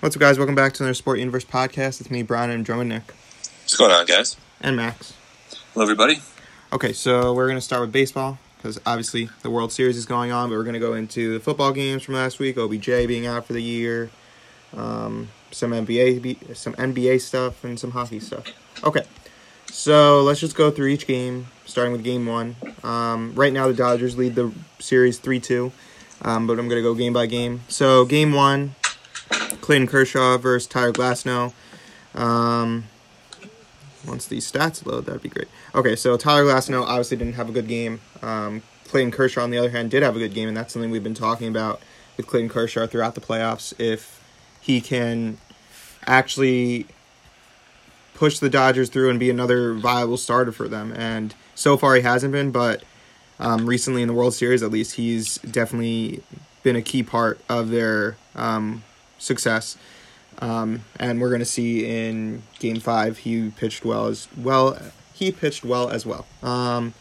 What's up, guys? Welcome back to another Sport Universe podcast. It's me, Brian, and and Nick. What's going on, guys? And Max. Hello, everybody. Okay, so we're going to start with baseball because obviously the World Series is going on, but we're going to go into the football games from last week, OBJ being out for the year, um, some NBA, some NBA stuff, and some hockey stuff. Okay, so let's just go through each game, starting with game one. Um, right now, the Dodgers lead the series 3 2, um, but I'm going to go game by game. So, game one, Clayton Kershaw versus Tyler Glasnow. Um, once these stats load, that'd be great. Okay, so Tyler Glasnow obviously didn't have a good game. Um, Clayton Kershaw, on the other hand, did have a good game, and that's something we've been talking about with Clayton Kershaw throughout the playoffs. If he can actually push the Dodgers through and be another viable starter for them, and so far he hasn't been, but um, recently in the World Series, at least, he's definitely been a key part of their um, success. Um, and we're going to see in Game Five, he pitched well as well. He pitched well as well. Um,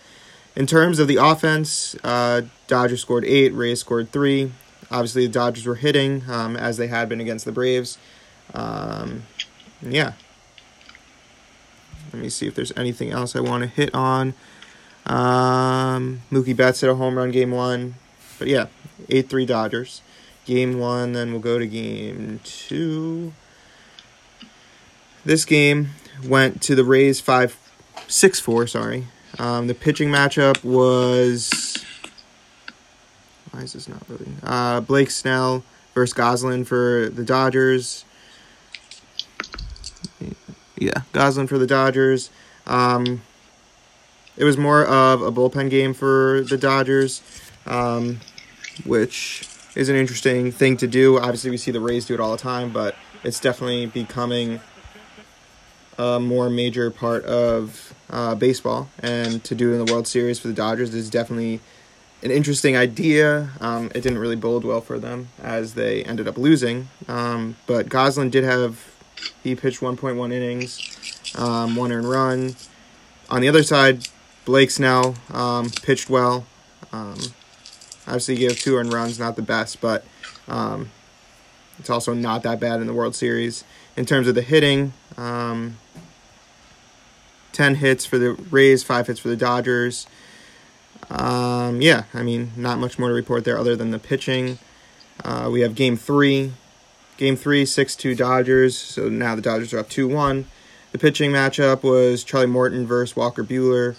in terms of the offense, uh, Dodgers scored eight, Rays scored three. Obviously, the Dodgers were hitting um, as they had been against the Braves. Um, yeah. Let me see if there's anything else I want to hit on. Um, Mookie Betts hit a home run game one. But yeah, 8 3 Dodgers. Game one, then we'll go to game two. This game went to the Rays 5 6 4, sorry. Um, the pitching matchup was. Why is this not really? Uh, Blake Snell versus Gonsolin for the Dodgers. Yeah, Gonsolin for the Dodgers. Um, it was more of a bullpen game for the Dodgers, um, which is an interesting thing to do. Obviously, we see the Rays do it all the time, but it's definitely becoming a more major part of uh, baseball. And to do it in the World Series for the Dodgers is definitely an interesting idea. Um, it didn't really bode well for them as they ended up losing. Um, but Gonsolin did have, he pitched 1.1 innings, um, one earned run. On the other side, Blake Snell um, pitched well. Obviously, have two earned runs, not the best, but um, it's also not that bad in the World Series. In terms of the hitting, um, 10 hits for the Rays, 5 hits for the Dodgers. Um, yeah, I mean, not much more to report there other than the pitching. Uh, we have game three. Game three, 6 2 Dodgers. So now the Dodgers are up 2 1. The pitching matchup was Charlie Morton versus Walker Buehler.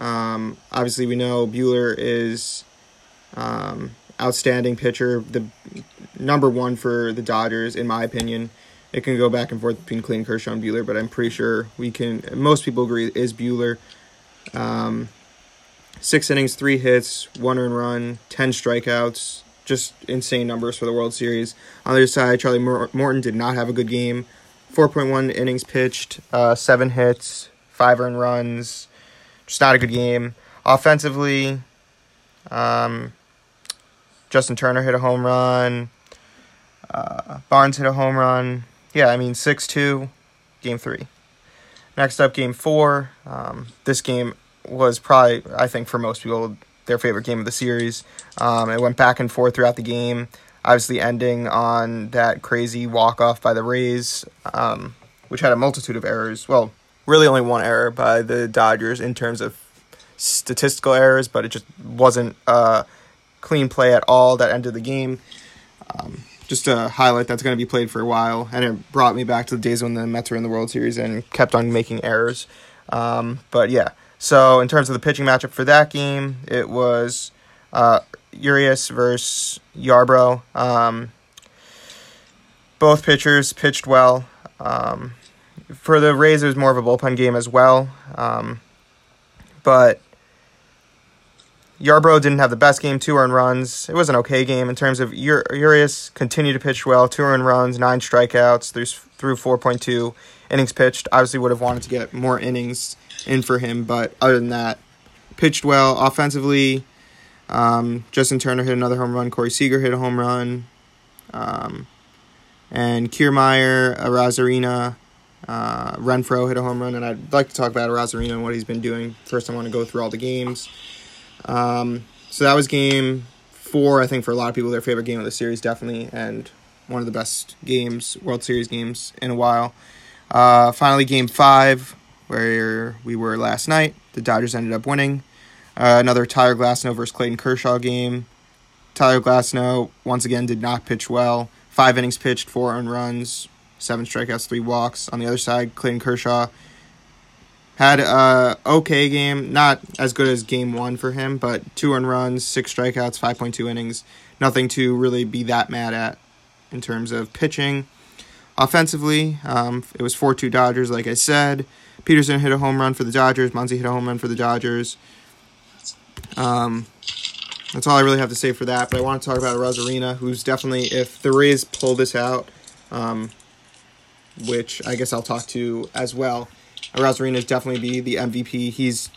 Um, obviously, we know Buehler is um, outstanding pitcher, the number one for the Dodgers, in my opinion. It can go back and forth between Clayton Kershaw and Buehler, but I'm pretty sure we can. Most people agree is Buehler. Um, six innings, three hits, one earned run, ten strikeouts. Just insane numbers for the World Series. On the other side, Charlie Morton did not have a good game. 4.1 innings pitched, uh, seven hits, five earned runs. Just not a good game. Offensively, um, Justin Turner hit a home run. Uh, Barnes hit a home run. Yeah, I mean, 6 2, game three. Next up, game four. Um, this game was probably, I think, for most people, their favorite game of the series. Um, it went back and forth throughout the game, obviously ending on that crazy walk off by the Rays, um, which had a multitude of errors. Well, really only one error by the Dodgers in terms of statistical errors, but it just wasn't a clean play at all that ended the game. Um, just a highlight that's going to be played for a while, and it brought me back to the days when the Mets were in the World Series and kept on making errors. Um, but yeah, so in terms of the pitching matchup for that game, it was uh, Urias versus Yarbrough. Um, both pitchers pitched well. Um, for the Rays, it was more of a bullpen game as well. Um, but Yarbrough didn't have the best game, two earned runs. It was an okay game in terms of Ur- Urias continued to pitch well, two earned runs, nine strikeouts through through 4.2 innings pitched. Obviously, would have wanted to get more innings in for him, but other than that, pitched well offensively. Um, Justin Turner hit another home run. Corey Seager hit a home run. Um, and Kiermaier, Arozarena, uh, Renfroe hit a home run, and I'd like to talk about Arozarena and what he's been doing. First, I want to go through all the games. Um, so that was game four, I think, for a lot of people, their favorite game of the series, definitely, and one of the best games, World Series games in a while. Uh, finally, Game Five, where we were last night, the Dodgers ended up winning. Uh, another Tyler Glasnow versus Clayton Kershaw game. Tyler Glasnow once again did not pitch well. Five innings pitched, four earned runs, seven strikeouts, three walks. On the other side, Clayton Kershaw had a okay game, not as good as game one for him, but two earned runs, six strikeouts, five point two innings. Nothing to really be that mad at in terms of pitching. Offensively, um, it was four two Dodgers, like I said. Pederson hit a home run for the Dodgers. Muncy hit a home run for the Dodgers. Um, that's all I really have to say for that. But I want to talk about Arozarena, who's definitely, if the Rays pull this out, um, which I guess I'll talk to as well, Arozarena is definitely be the MVP. He's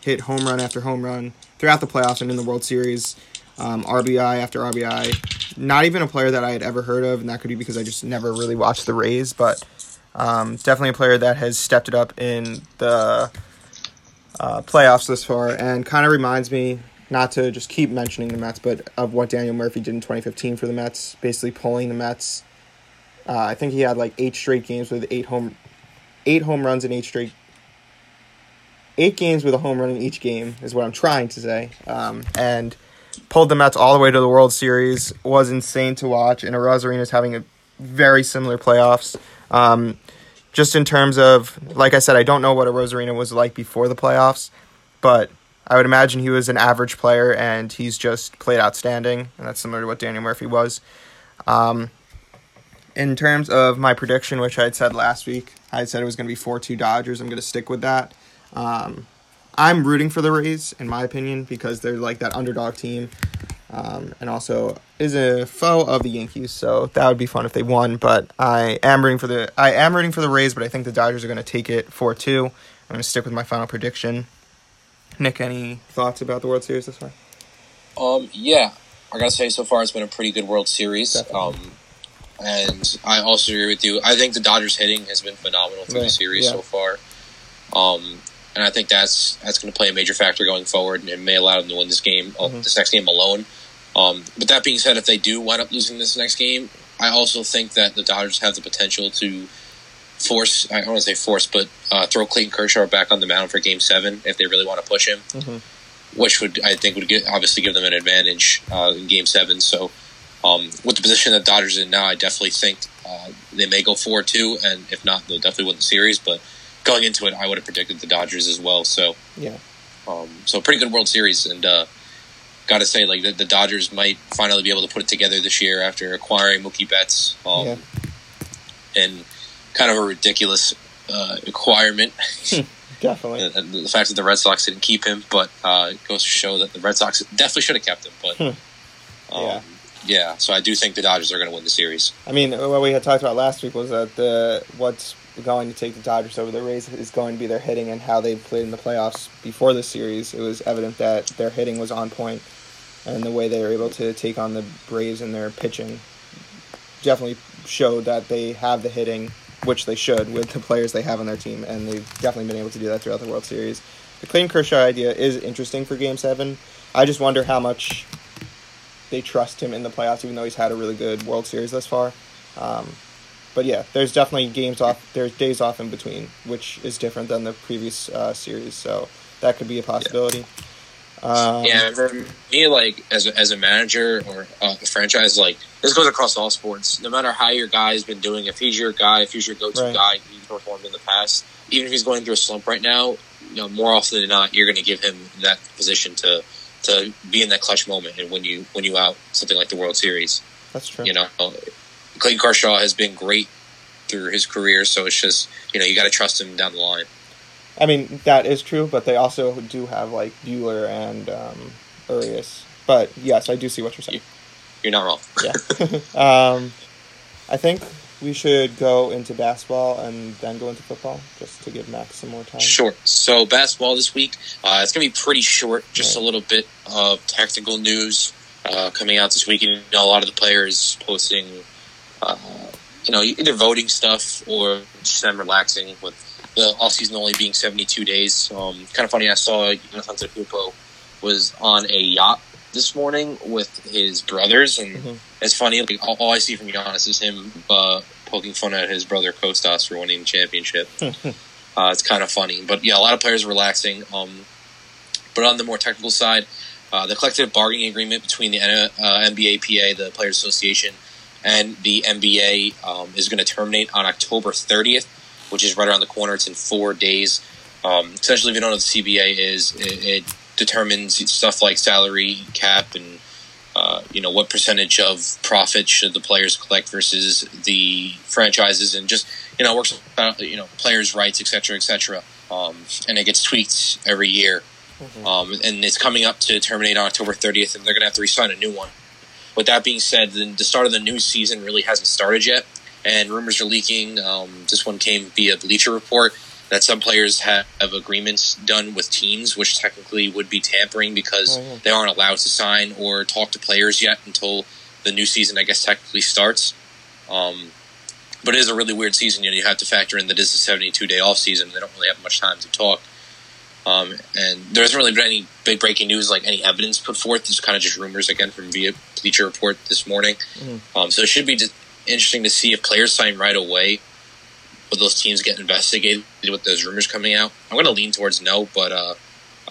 hit home run after home run throughout the playoffs and in the World Series. Um, RBI after RBI. Not even a player that I had ever heard of, and that could be because I just never really watched the Rays, but um, definitely a player that has stepped it up in the uh, playoffs this far, and kind of reminds me not to just keep mentioning the Mets, but of what Daniel Murphy did in 2015 for the Mets, basically pulling the Mets. Uh, I think he had like eight straight games with eight home, eight home runs in eight straight. Eight games with a home run in each game is what I'm trying to say, um, and pulled the Mets all the way to the World Series. Was insane to watch, and Arozarena is having a very similar playoffs. Um, just in terms of, like I said, I don't know what Arozarena was like before the playoffs, but I would imagine he was an average player and he's just played outstanding, and that's similar to what Daniel Murphy was. Um, in terms of my prediction, which I had said last week, I said it was going to be 4 2 Dodgers. I'm going to stick with that. Um, I'm rooting for the Rays, in my opinion, because they're like that underdog team. Um, and also is a foe of the Yankees, so that would be fun if they won. But I am rooting for the I am rooting for the Rays, but I think the Dodgers are going to take it four two. I'm going to stick with my final prediction. Nick, any thoughts about the World Series this far? Um, yeah, I gotta say, so far it's been a pretty good World Series. Um, and I also agree with you. I think the Dodgers hitting has been phenomenal through Right, the series yeah. so far. Um, and I think that's that's going to play a major factor going forward and it may allow them to win this game, uh, Mhm. this next game alone. Um, but that being said, if they do wind up losing this next game, I also think that the Dodgers have the potential to force, I don't want to say force, but uh, throw Clayton Kershaw back on the mound for game seven if they really want to push him Mm-hmm. which would I think would get, obviously give them an advantage uh, in Game Seven. So, um, with the position that Dodgers in now, I definitely think uh, they may go four two, and if not, they'll definitely win the series. But going into it, I would have predicted the Dodgers as well. So, Yeah. um, so pretty good World Series, and uh, got to say, like the, the Dodgers might finally be able to put it together this year after acquiring Mookie Betts, um, Yeah. and kind of a ridiculous uh, acquirement. Definitely. the, the fact that the Red Sox didn't keep him, but uh, it goes to show that the Red Sox definitely should have kept him. But um, Yeah. so I do think the Dodgers are going to win the series. I mean, what we had talked about last week was that the what's going to take the Dodgers over the Rays is going to be their hitting and how they played in the playoffs before the series. It was evident that their hitting was on point, and the way they were able to take on the Braves and their pitching definitely showed that they have the hitting, which they should with the players they have on their team, and they've definitely been able to do that throughout the World Series. The Clayton Kershaw idea is interesting for Game Seven. I just wonder how much they trust him in the playoffs, even though he's had a really good World Series thus far. Um, but yeah, there's definitely games off. There's days off in between, which is different than the previous uh, series. So that could be a possibility. Um, yeah, for me, like as a, as a manager or uh, a franchise, like this goes across all sports. No matter how your guy's been doing, if he's your guy, if he's your go-to Right. guy, he's performed in the past. Even if he's going through a slump right now, you know, more often than not, you're going to give him that position to to be in that clutch moment and when you when you out something like the World Series. that's true. You know, Clayton Kershaw has been great through his career, so it's just you know you got to trust him down the line. I mean that is true, but they also do have like Buehler and um, Urias. But yes, I do see what you're saying. You're not wrong. Yeah. um, I think we should go into basketball and then go into football, just to give Max some more time. Sure. So basketball this week, uh, it's gonna be pretty short. Just Right. a little bit of tactical news uh, coming out this week. You know, a lot of the players posting, uh, you know, either voting stuff or just them relaxing with the off season only being seventy two days. Um, kind of funny. I saw Jonathan Antetokounmpo was on a yacht this morning with his brothers, and Mhm. It's funny. Like, all, I see from Giannis is him uh, poking fun at his brother Kostas for winning the championship. uh, it's kind of funny, but yeah, a lot of players relaxing. Um, but on the more technical side, uh, the collective bargaining agreement between the uh, NBAPA, the Players Association, and the NBA um, is going to terminate on October 30th, which is right around the corner. It's in four days. Um, essentially, if you don't know what the CBA is, it, it determines stuff like salary cap and you know what percentage of profit should the players collect versus the franchises, and just you know works about you know players' rights, etc., etc. Um, and it gets tweaked every year. Mm-hmm. Um, and it's coming up to terminate on October 30th, and they're going to have to re-sign a new one. With that being said, the, the start of the new season really hasn't started yet, and rumors are leaking. Um, this one came via Bleacher Report that some players have, have, agreements done with teams, which technically would be tampering because oh, yeah. they aren't allowed to sign or talk to players yet until the new season, I guess, technically starts. Um, but it is a really weird season. You know, you have to factor in that it is a 72 day off season. They don't really have much time to talk. Um, and there hasn't really been any big breaking news, like any evidence put forth. It's kind of just rumors again from via Bleacher Report this morning. Mm-hmm. Um, so it should be interesting to see if players sign right away. Will those teams get investigated with those rumors coming out? I'm going to lean towards no, but uh,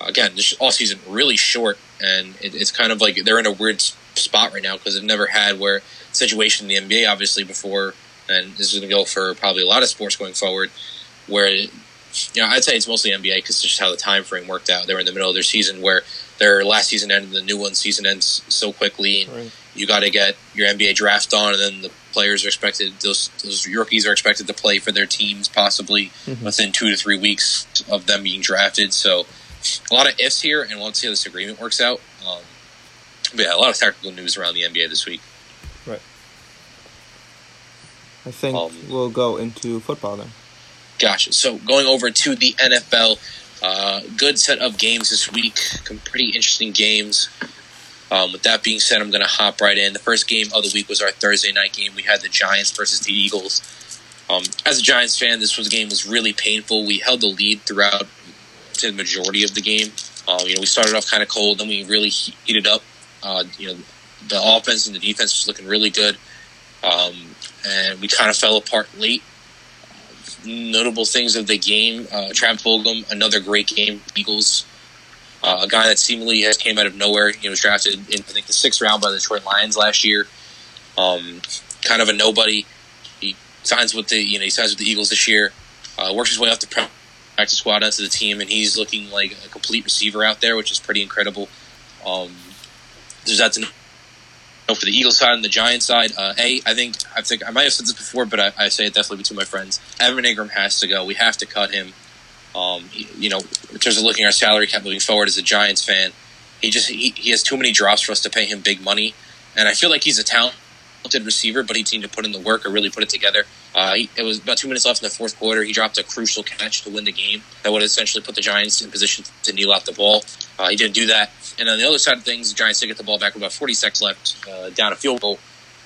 again, this all season really short, and it, it's kind of like they're in a weird spot right now because they've never had where situation in the NBA obviously before, and this is going to go for probably a lot of sports going forward, where you know, I'd say it's mostly NBA because just how the time frame worked out. They were in the middle of their season where their last season ended, the new one season ends so quickly, and right. you got to get your NBA draft on, and then the players are expected those those rookies are expected to play for their teams possibly mm-hmm. within two to three weeks of them being drafted. So a lot of ifs here, and we'll see how this agreement works out. Um, but yeah, a lot of technical news around the NBA this week. Right. I think um, we'll go into football then. Gotcha. So going over to the NFL, uh, good set of games this week. Some pretty interesting games. Um, with that being said, I'm going to hop right in. The first game of the week was our Thursday night game. We had the Giants versus the Eagles. Um, as a Giants fan, this was game was really painful. We held the lead throughout the majority of the game. Um, you know, we started off kind of cold, then we really heated up. Uh, you know, the offense and the defense was looking really good, um, and we kind of fell apart late notable things of the game. Uh, Travis Fulgham, another great game. Eagles, uh, a guy that seemingly has came out of nowhere. He was drafted in I think the sixth round by the Detroit Lions last year. Um, kind of a nobody. He signs with the you know he signs with the Eagles this year. Uh, works his way off the practice squad onto the team, and he's looking like a complete receiver out there, which is pretty incredible. Um, there's that to for the Eagles side and the Giants side, uh, a I think I think I might have said this before, but I, I, say it definitely between my friends. Evan Engram has to go. We have to cut him. Um, you know, in terms of looking at our salary cap moving forward as a Giants fan, he just he, he has too many drops for us to pay him big money, and I feel like he's a talented receiver, but he needed to put in the work or really put it together. Uh, he, it was about two minutes left in the fourth quarter. He dropped a crucial catch to win the game that would essentially put the Giants in position to kneel out the ball. Uh, he didn't do that. And on the other side of things, the Giants did get the ball back with about 40 seconds left, uh, down a field goal,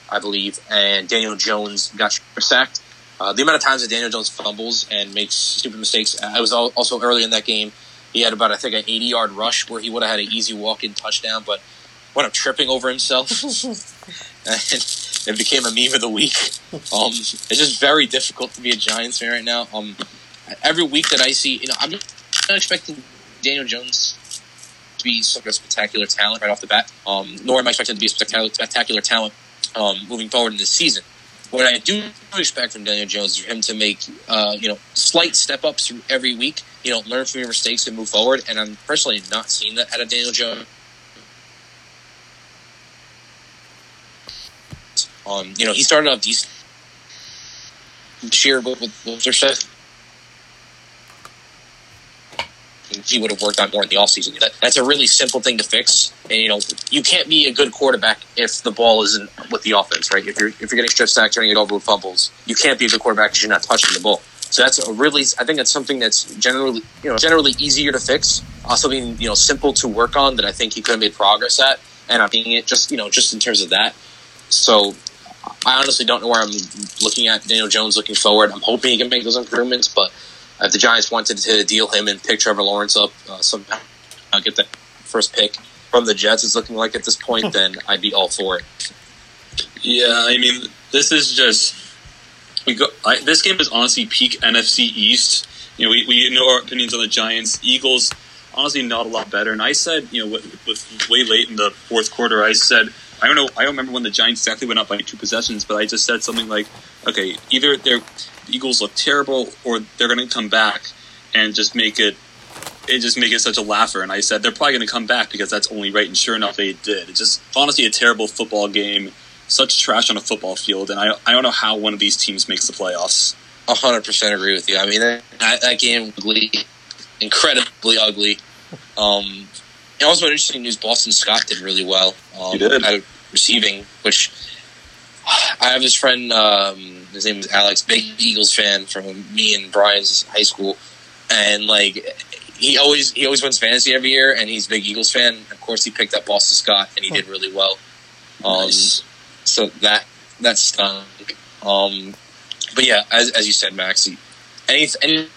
I believe, and Daniel Jones got sacked. Uh, the amount of times that Daniel Jones fumbles and makes stupid mistakes, I was also early in that game. He had about, I think, an 80 yard rush where he would have had an easy walk in touchdown, but wound up tripping over himself. and it became a meme of the week. Um, it's just very difficult to be a Giants fan right now. Um, every week that I see, you know, I'm not expecting Daniel Jones to be of a spectacular talent right off the bat, um, nor am I expecting to be a spectacular, spectacular talent um, moving forward in this season. What I do expect from Daniel Jones is for him to make, uh, you know, slight step ups through every week. You know, learn from your mistakes and move forward. And I'm personally not seeing that out of Daniel Jones. Um, you know, he started off decent this year with, with, with their stuff. He would have worked on more in the offseason. That, that's a really simple thing to fix. And you know, you can't be a good quarterback if the ball isn't with the offense, right? If you're if you're getting strip sacks, turning it over with fumbles, you can't be a good quarterback because you're not touching the ball. So that's a really, I think that's something that's generally, you know, generally easier to fix. Uh, also, being you know simple to work on that I think he could have made progress at, and I'm being it just you know just in terms of that. So I honestly don't know where I'm looking at Daniel Jones looking forward. I'm hoping he can make those improvements, but if the Giants wanted to deal him and pick Trevor Lawrence up uh, somehow, get that first pick from the Jets, it's looking like at this point, then I'd be all for it. Yeah, I mean, this is just we go. I, this game is honestly peak NFC East. You know, we, we know our opinions on the Giants, Eagles. Honestly, not a lot better. And I said, you know, with, with way late in the fourth quarter, I said, I don't know, I don't remember when the Giants exactly went up by two possessions, but I just said something like, okay, either they're the Eagles look terrible or they're going to come back and just make it it just make it such a laugher. And I said they're probably going to come back because that's only right. And sure enough, they did. It's just honestly a terrible football game, such trash on a football field. And I I don't know how one of these teams makes the playoffs. A hundred percent agree with you. I mean that, that game ugly, incredibly ugly. Um, and also interesting news: Boston Scott did really well. Um, He did. at receiving, which I have this friend. Um, his name is Alex, big Eagles fan from me and Brian's high school, and like he always he always wins fantasy every year, and he's a big Eagles fan. Of course, he picked up Boston Scott, and he did really well. Um, Nice. So that that stunk. Um, but yeah, as, as you said, Max, any any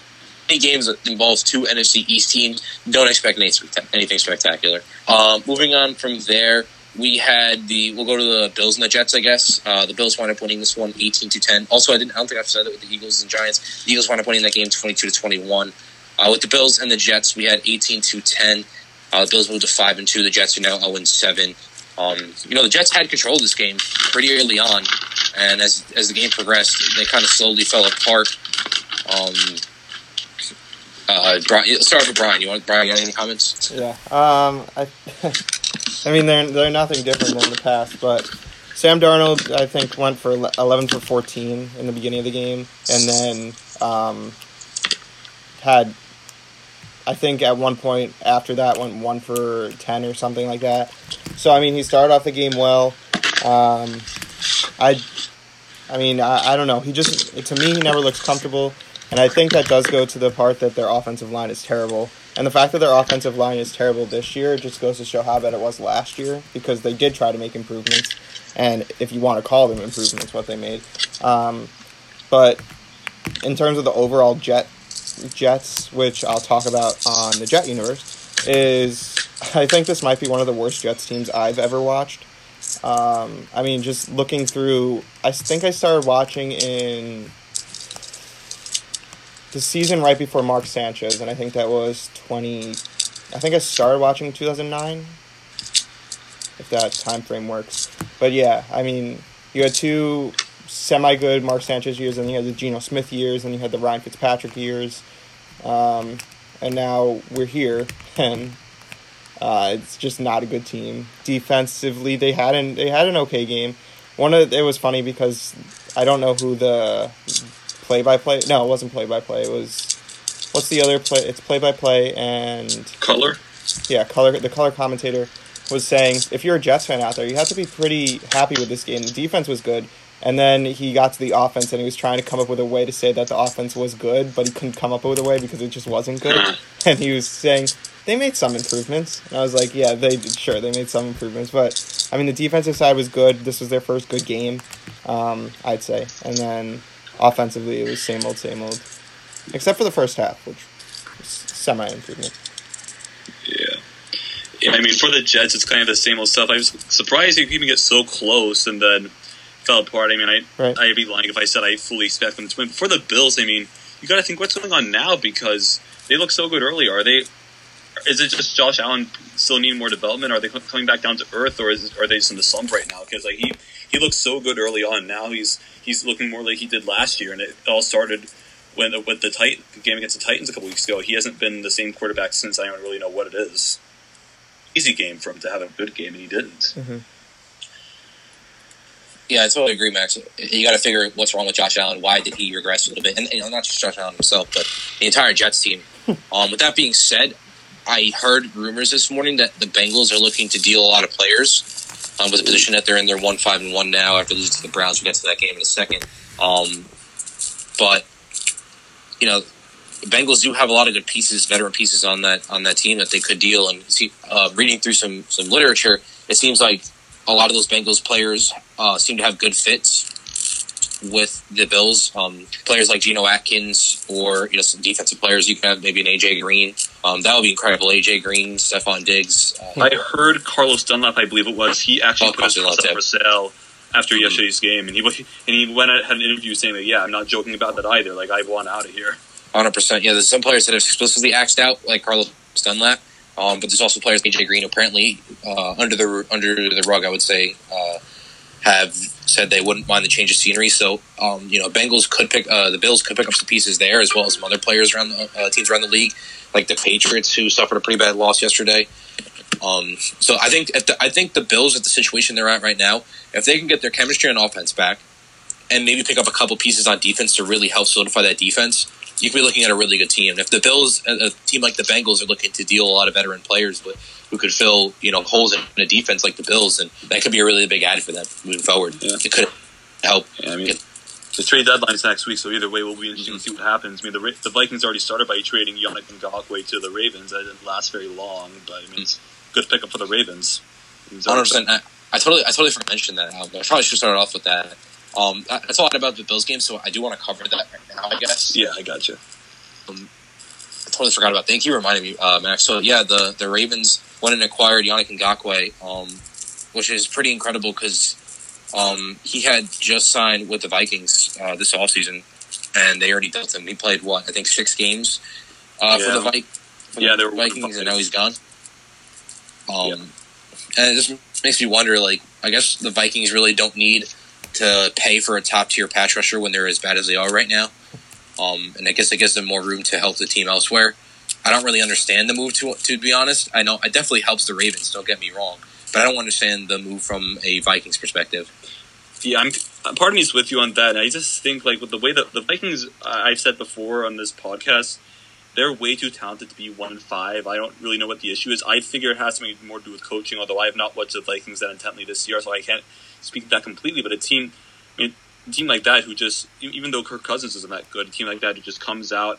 any games that involves two NFC East teams, don't expect anything spectacular. Um, moving on from there, we had the we'll go to the Bills and the Jets, I guess. Uh, the Bills wound up winning this one 18 to 10. Also, I didn't I don't think I've said it with the Eagles and Giants. The Eagles wound up winning that game 22 to 21. Uh, with the Bills and the Jets, we had 18 to 10. Uh, the Bills moved to five and two. The Jets are now 0 and seven. Um, you know, the Jets had control of this game pretty early on, and as as the game progressed, they kind of slowly fell apart. Um, uh, Brian, start with Brian. You want Brian? Got any comments? Yeah. Um. I. I mean, they're they're nothing different than the past, but Sam Darnold, I think, went for eleven for fourteen in the beginning of the game, and then um, had, I think, at one point after that went one for ten or something like that. So I mean, he started off the game well. Um, I, I mean, I, I don't know. He just to me, he never looks comfortable. And I think that does go to the part that their offensive line is terrible. And the fact that their offensive line is terrible this year just goes to show how bad it was last year because they did try to make improvements. And if you want to call them improvements, what they made. Um, but in terms of the overall Jet Jets, which I'll talk about on the Jet universe, is I think this might be one of the worst Jets teams I've ever watched. Um, I mean, just looking through, I think I started watching in the season right before Mark Sanchez, and I think that was 20. I think I started watching 2009, if that time frame works. But yeah, I mean, you had two semi good Mark Sanchez years, and you had the Geno Smith years, and you had the Ryan Fitzpatrick years. Um, and now we're here, and uh, it's just not a good team. Defensively, they had an they had an okay game. One of it was funny because I don't know who the play by play. No, it wasn't play by play. It was what's the other play? It's play by play and Color. yeah, color. The color commentator was saying if you're a Jets fan out there, you have to be pretty happy with this game. The defense was good, and then he got to the offense and he was trying to come up with a way to say that the offense was good, but he couldn't come up with a way because it just wasn't good. And he was saying they made some improvements, and I was like, yeah, they. Sure, they made some improvements, but I mean the defensive side was good. This was their first good game, um, I'd say, and then offensively it was same old, same old, except for the first half, which was semi improvement. Yeah. Yeah, I mean, for the Jets, it's kind of the same old stuff. I was surprised you could even get so close and then fell apart. I mean, I Right. I'd be lying if I said I fully expect them to win. For the Bills, I mean, you got to think what's going on now because they look so good early. Are they? Is it just Josh Allen still needing more development? Are they coming back down to earth, or is, are they just in the slump right now? Because like he he looks so good early on. Now he's he's looking more like he did last year, and it all started when with the Tit- game against the Titans a couple weeks ago. He hasn't been the same quarterback since. I don't really know what it is easy game for him to have a good game, and he didn't. Yeah, I totally agree, Max. You got to figure what's wrong with Josh Allen. Why did he regress a little bit? And you know, not just Josh Allen himself, but the entire Jets team. um, with that being said, I heard rumors this morning that the Bengals are looking to deal a lot of players. Um, with the position that they're in, they're one five and one now after losing to the Browns. We'll get to that game in a second. Um, but you know, Bengals do have a lot of good pieces, veteran pieces on that on that team that they could deal. And see, uh, reading through some some literature, it seems like a lot of those Bengals players uh, seem to have good fits with the Bills. Um, players like Geno Atkins or you know some defensive players. You can have maybe an AJ Green. Um, that would be incredible. AJ Green, Stefon Diggs. Uh, I heard Carlos Dunlap, I believe it was, he actually Oh, put his Carlos house Dunlap, for sale after yesterday's game, and he and he went out, had an interview saying that yeah, I'm not joking about that either. Like I want out of here. Hundred percent. Yeah, there's some players that have explicitly axed out, like Carlos Dunlap. Um, but there's also players, like AJ Green, apparently uh, under the under the rug, I would say, uh, have said they wouldn't mind the change of scenery. So, um, you know, Bengals could pick uh, the Bills could pick up some pieces there, as well as some other players around the uh, teams around the league, like the Patriots, who suffered a pretty bad loss yesterday. Um, so I think the, I think the Bills at the situation they're at right now, if they can get their chemistry on offense back, and maybe pick up a couple pieces on defense to really help solidify that defense, you could be looking at a really good team. If the Bills, a team like the Bengals, are looking to deal a lot of veteran players, but who could fill you know holes in a defense like the Bills, and that could be a really big add for them moving forward. Yeah. It could help. Yeah, I mean, the trade deadline is next week, so either way, we'll be interesting to see what happens. I mean, the the Vikings already started by trading Yannick Ngakoue to the Ravens. That didn't last very long, but I mean, it's a good pickup for the Ravens. Hundred percent. I, I totally, I totally forgot to mention that. I probably should start off with that. Um, that's a lot about the Bills game, so I do want to cover that right now. I guess. Yeah, I got you. Um, totally forgot about. Thank you for reminding me, uh, Max. So yeah, the the Ravens went and acquired Yannick Ngakoue, um, which is pretty incredible because um, he had just signed with the Vikings uh, this offseason, and they already dealt him. He played what I think six games uh, for the Vi- for Yeah, the Vikings, and now he's gone. Um, Yeah. and it just makes me wonder. Like, I guess the Vikings really don't need to pay for a top tier pass rusher when they're as bad as they are right now. Um, and I guess it gives them more room to help the team elsewhere. I don't really understand the move to to be honest. I know it definitely helps the Ravens. Don't get me wrong, but I don't understand the move from a Vikings perspective. Yeah, I'm. Part of me is with you on that. I just think like with the way that the Vikings, I've said before on this podcast, they're way too talented to be one and five. I don't really know what the issue is. I figure it has something more to do with coaching. Although I have not watched the Vikings that intently this year, so I can't speak that completely. But a team, I mean, team like that who just, even though Kirk Cousins isn't that good, a team like that who just comes out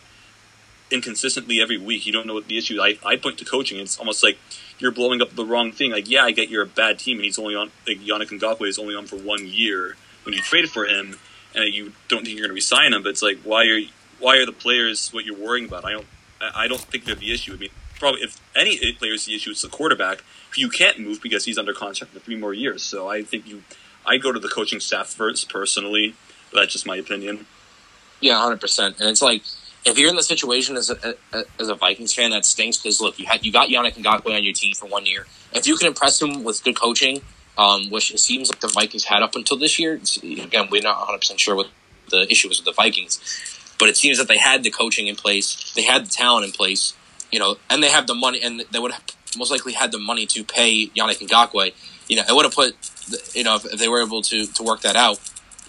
inconsistently every week. You don't know what the issue. is. I I point to coaching. It's almost like you're blowing up the wrong thing. Like, yeah, I get you're a bad team, and he's only on. Like Yannick Ngakoue is only on for one year when you traded for him, and you don't think you're going to resign him. But it's like, why are why are the players what you're worrying about? I don't. I don't think they're the issue. I mean, probably if any eh, player's the issue, it's the quarterback who you can't move because he's under contract for three more years. So I think you. I go to the coaching staff first personally. But that's just my opinion. Yeah, hundred percent. And it's like if you're in the situation as a, as a Vikings fan, that stinks because look, you had you got Yannick Ngakoue on your team for one year. If you can impress him with good coaching, um, which it seems like the Vikings had up until this year, again, we're not 100 percent sure what the issue was with the Vikings, but it seems that they had the coaching in place, they had the talent in place, you know, and they have the money, and they would have most likely had the money to pay Yannick Ngakoue. You know, it would have put, you know, if, if they were able to to work that out,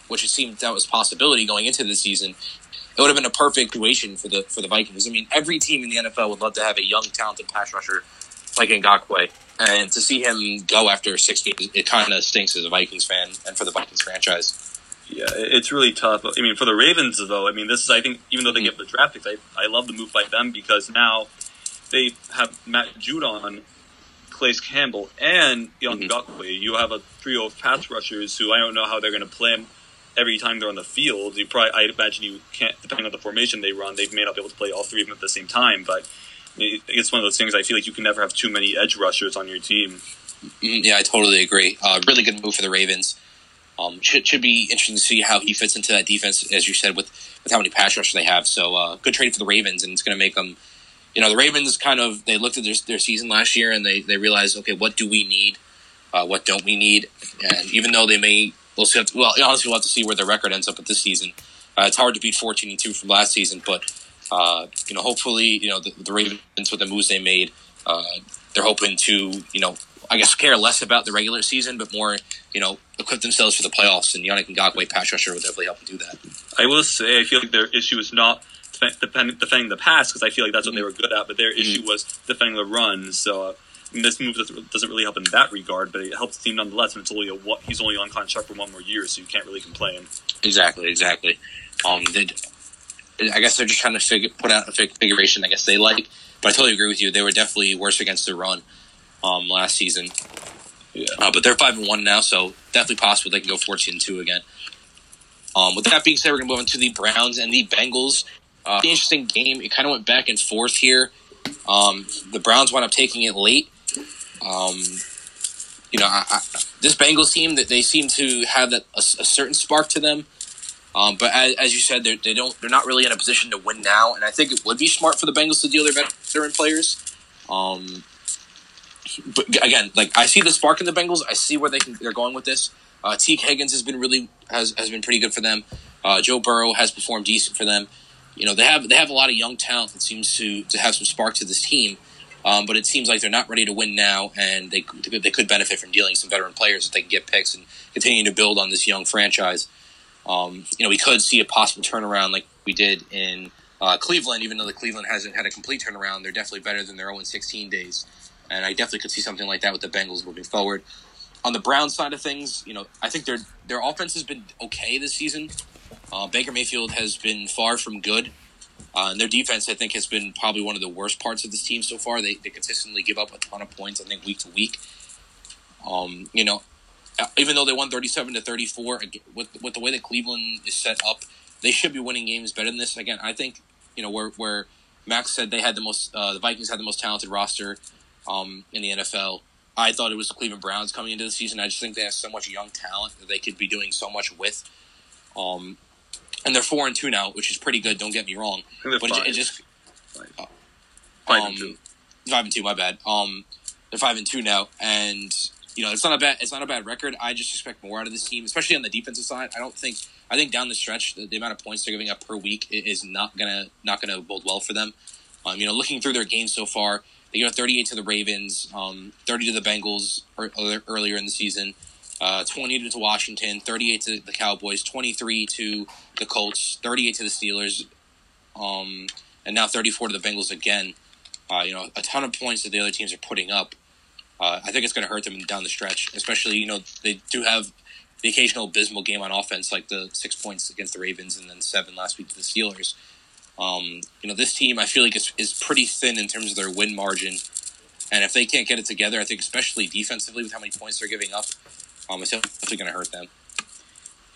which it seemed that was possibility going into the season, it would have been a perfect situation for the for the Vikings. I mean, every team in the NFL would love to have a young, talented pass rusher like Ngakoue, and to see him go after six games, it kind of stinks as a Vikings fan and for the Vikings franchise. Yeah, it's really tough. I mean, for the Ravens, though, I mean, this is, I think, even though they Mhm. get the draft picks, I, I love the move by them because now they have Matt Judon, Calais Campbell, and Young Mhm. You have a trio of pass rushers who I don't know how they're going to play 'em every time they're on the field. You probably, I imagine you can't, depending on the formation they run, they may not be able to play all three of them at the same time, but it's one of those things I feel like you can never have too many edge rushers on your team. Mm, Yeah, I totally agree. Uh, really good move for the Ravens. Um, should should be interesting to see how he fits into that defense, as you said, with with how many pass rushers they have. So uh, good trade for the Ravens, and it's going to make them. You know, the Ravens kind of they looked at their, their season last year and they they realized, okay, what do we need? Uh, what don't we need? And even though they may, we'll see. Well, honestly, we'll have to see where their record ends up at this season. Uh, it's hard to beat fourteen and two from last season, but uh, you know, hopefully, you know, the, the Ravens with the moves they made, uh, they're hoping to, you know, I guess care less about the regular season, but more, you know, equip themselves for the playoffs. And Yannick Ngakoue, pass rusher, would definitely help them do that. I will say, I feel like their issue is not defen- defend- defending the pass because I feel like that's what they were good at, but their issue was defending the run. So uh, this move doesn't doesn't really help in that regard, but it helps the team nonetheless. And it's only a what he's only on contract for one more year, so you can't really complain. Exactly, exactly. Um, they, I guess they're just trying to figure, put out a configuration. I guess they like, but I totally agree with you. They were definitely worse against the run um, last season. Yeah. Uh, but they're five and one now, so definitely possible they can go fourteen and two again. Um, with that being said, we're going to move on to the Browns and the Bengals. Uh, interesting game. It kind of went back and forth here. Um, the Browns wound up taking it late. Um, you know, I, I, this Bengals team that they seem to have that a, a certain spark to them. Um, but as, as, you said, they don't. They're not really in a position to win now, and I think it would be smart for the Bengals to deal their veteran players. Um, but again, like I see the spark in the Bengals. I see where they can, they're going with this. Uh, Tee Higgins has been really has, has been pretty good for them. Uh, Joe Burrow has performed decent for them. You know they have they have a lot of young talent that seems to to have some spark to this team. Um, but it seems like they're not ready to win now, and they they could benefit from dealing some veteran players if they can get picks and continue to build on this young franchise. Um, you know, we could see a possible turnaround like we did in uh, Cleveland, even though the Cleveland hasn't had a complete turnaround. They're definitely better than their 0 16 days, and I definitely could see something like that with the Bengals moving forward. On the Browns side of things, you know, I think their their offense has been okay this season. Uh, Baker Mayfield has been far from good. Uh, and their defense, I think, has been probably one of the worst parts of this team so far. They, they consistently give up a ton of points, I think, week to week. Um, you know, uh, even though they won 37 to 34, with, with the way that Cleveland is set up, they should be winning games better than this. Again, I think, you know, where, where Max said they had the most, uh, the Vikings had the most talented roster um, in the NFL. I thought it was the Cleveland Browns coming into the season. I just think they have so much young talent that they could be doing so much with. Um, and they're four and two now, which is pretty good. Don't get me wrong, but five. it, just five. Uh, five um, and two. Five and two, my bad. Um, they're five and two now, and you know it's not a bad it's not a bad record. I just expect more out of this team, especially on the defensive side. I don't think I think down the stretch the, the amount of points they're giving up per week is not gonna not gonna bode well for them. Um, you know, looking through their games so far, they go 38 to the Ravens, um, 30 to the Bengals earlier in the season, uh, 20 to Washington, 38 to the Cowboys, 23 to the Colts, 38 to the Steelers, um, and now 34 to the Bengals again. Uh, you know, a ton of points that the other teams are putting up. Uh, I think it's going to hurt them down the stretch, especially, you know, they do have the occasional abysmal game on offense, like the six points against the Ravens and then seven last week to the Steelers. Um, you know, this team I feel like is, is pretty thin in terms of their win margin, and if they can't get it together, I think especially defensively with how many points they're giving up, um, it's definitely going to hurt them.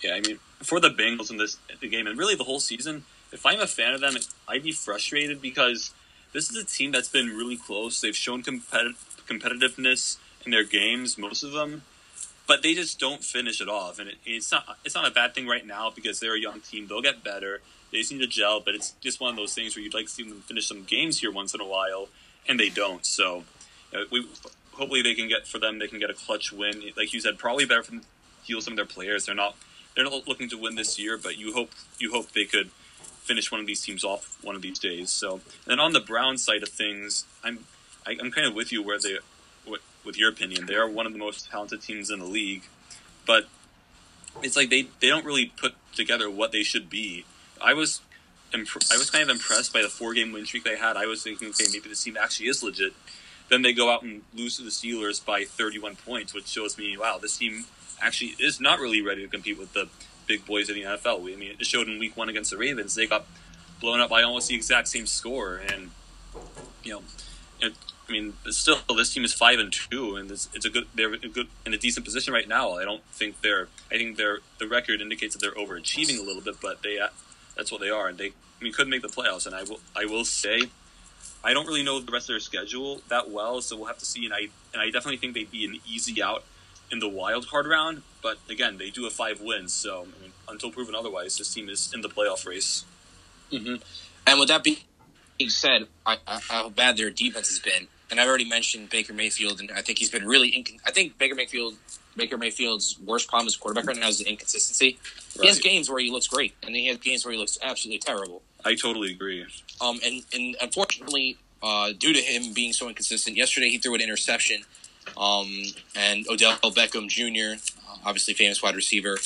Yeah, I mean, for the Bengals in this the game and really the whole season, if I'm a fan of them, I'd be frustrated because this is a team that's been really close. They've shown competi- competitiveness in their games, most of them, but they just don't finish it off. And it, it's not it's not a bad thing right now because they're a young team. They'll get better. They seem to gel, but it's just one of those things where you'd like to see them finish some games here once in a while, and they don't. So we hopefully they can get for them they can get a clutch win. Like you said, probably better to heal some of their players. They're not they're not looking to win this year, but you hope you hope they could finish one of these teams off one of these days. So then on the Brown side of things, I'm I, am i am kind of with you where they with, with your opinion they are one of the most talented teams in the league, but it's like they they don't really put together what they should be. I was I was kind of impressed by the four game win streak they had. I was thinking, okay, maybe this team actually is legit. Then they go out and lose to the Steelers by 31 points, which shows me, wow, this team actually is not really ready to compete with the big boys in the NFL. I mean, it showed in Week One against the Ravens. They got blown up by almost the exact same score, and you know, it, I mean, still this team is five and two, and it's, it's a good they're a good in a decent position right now. I don't think they're. I think they're the record indicates that they're overachieving a little bit, but they that's what they are, and they I mean could make the playoffs. And I will I will say I don't really know the rest of their schedule that well, so we'll have to see. And I and I definitely think they'd be an easy out in the wild card round. But again, they do have five wins, so I mean, until proven otherwise, this team is in the playoff race. Mm-hmm. And with that being said, I, I, how bad their defense has been, and I've already mentioned Baker Mayfield, and I think he's been really. Inc- I think Baker Mayfield, Baker Mayfield's worst problem as quarterback right now is the inconsistency. Right. He has games where he looks great, and then he has games where he looks absolutely terrible. I totally agree. Um, and and unfortunately, uh, due to him being so inconsistent, yesterday he threw an interception. Um, and Odell Beckham Jr., uh, obviously famous wide receiver,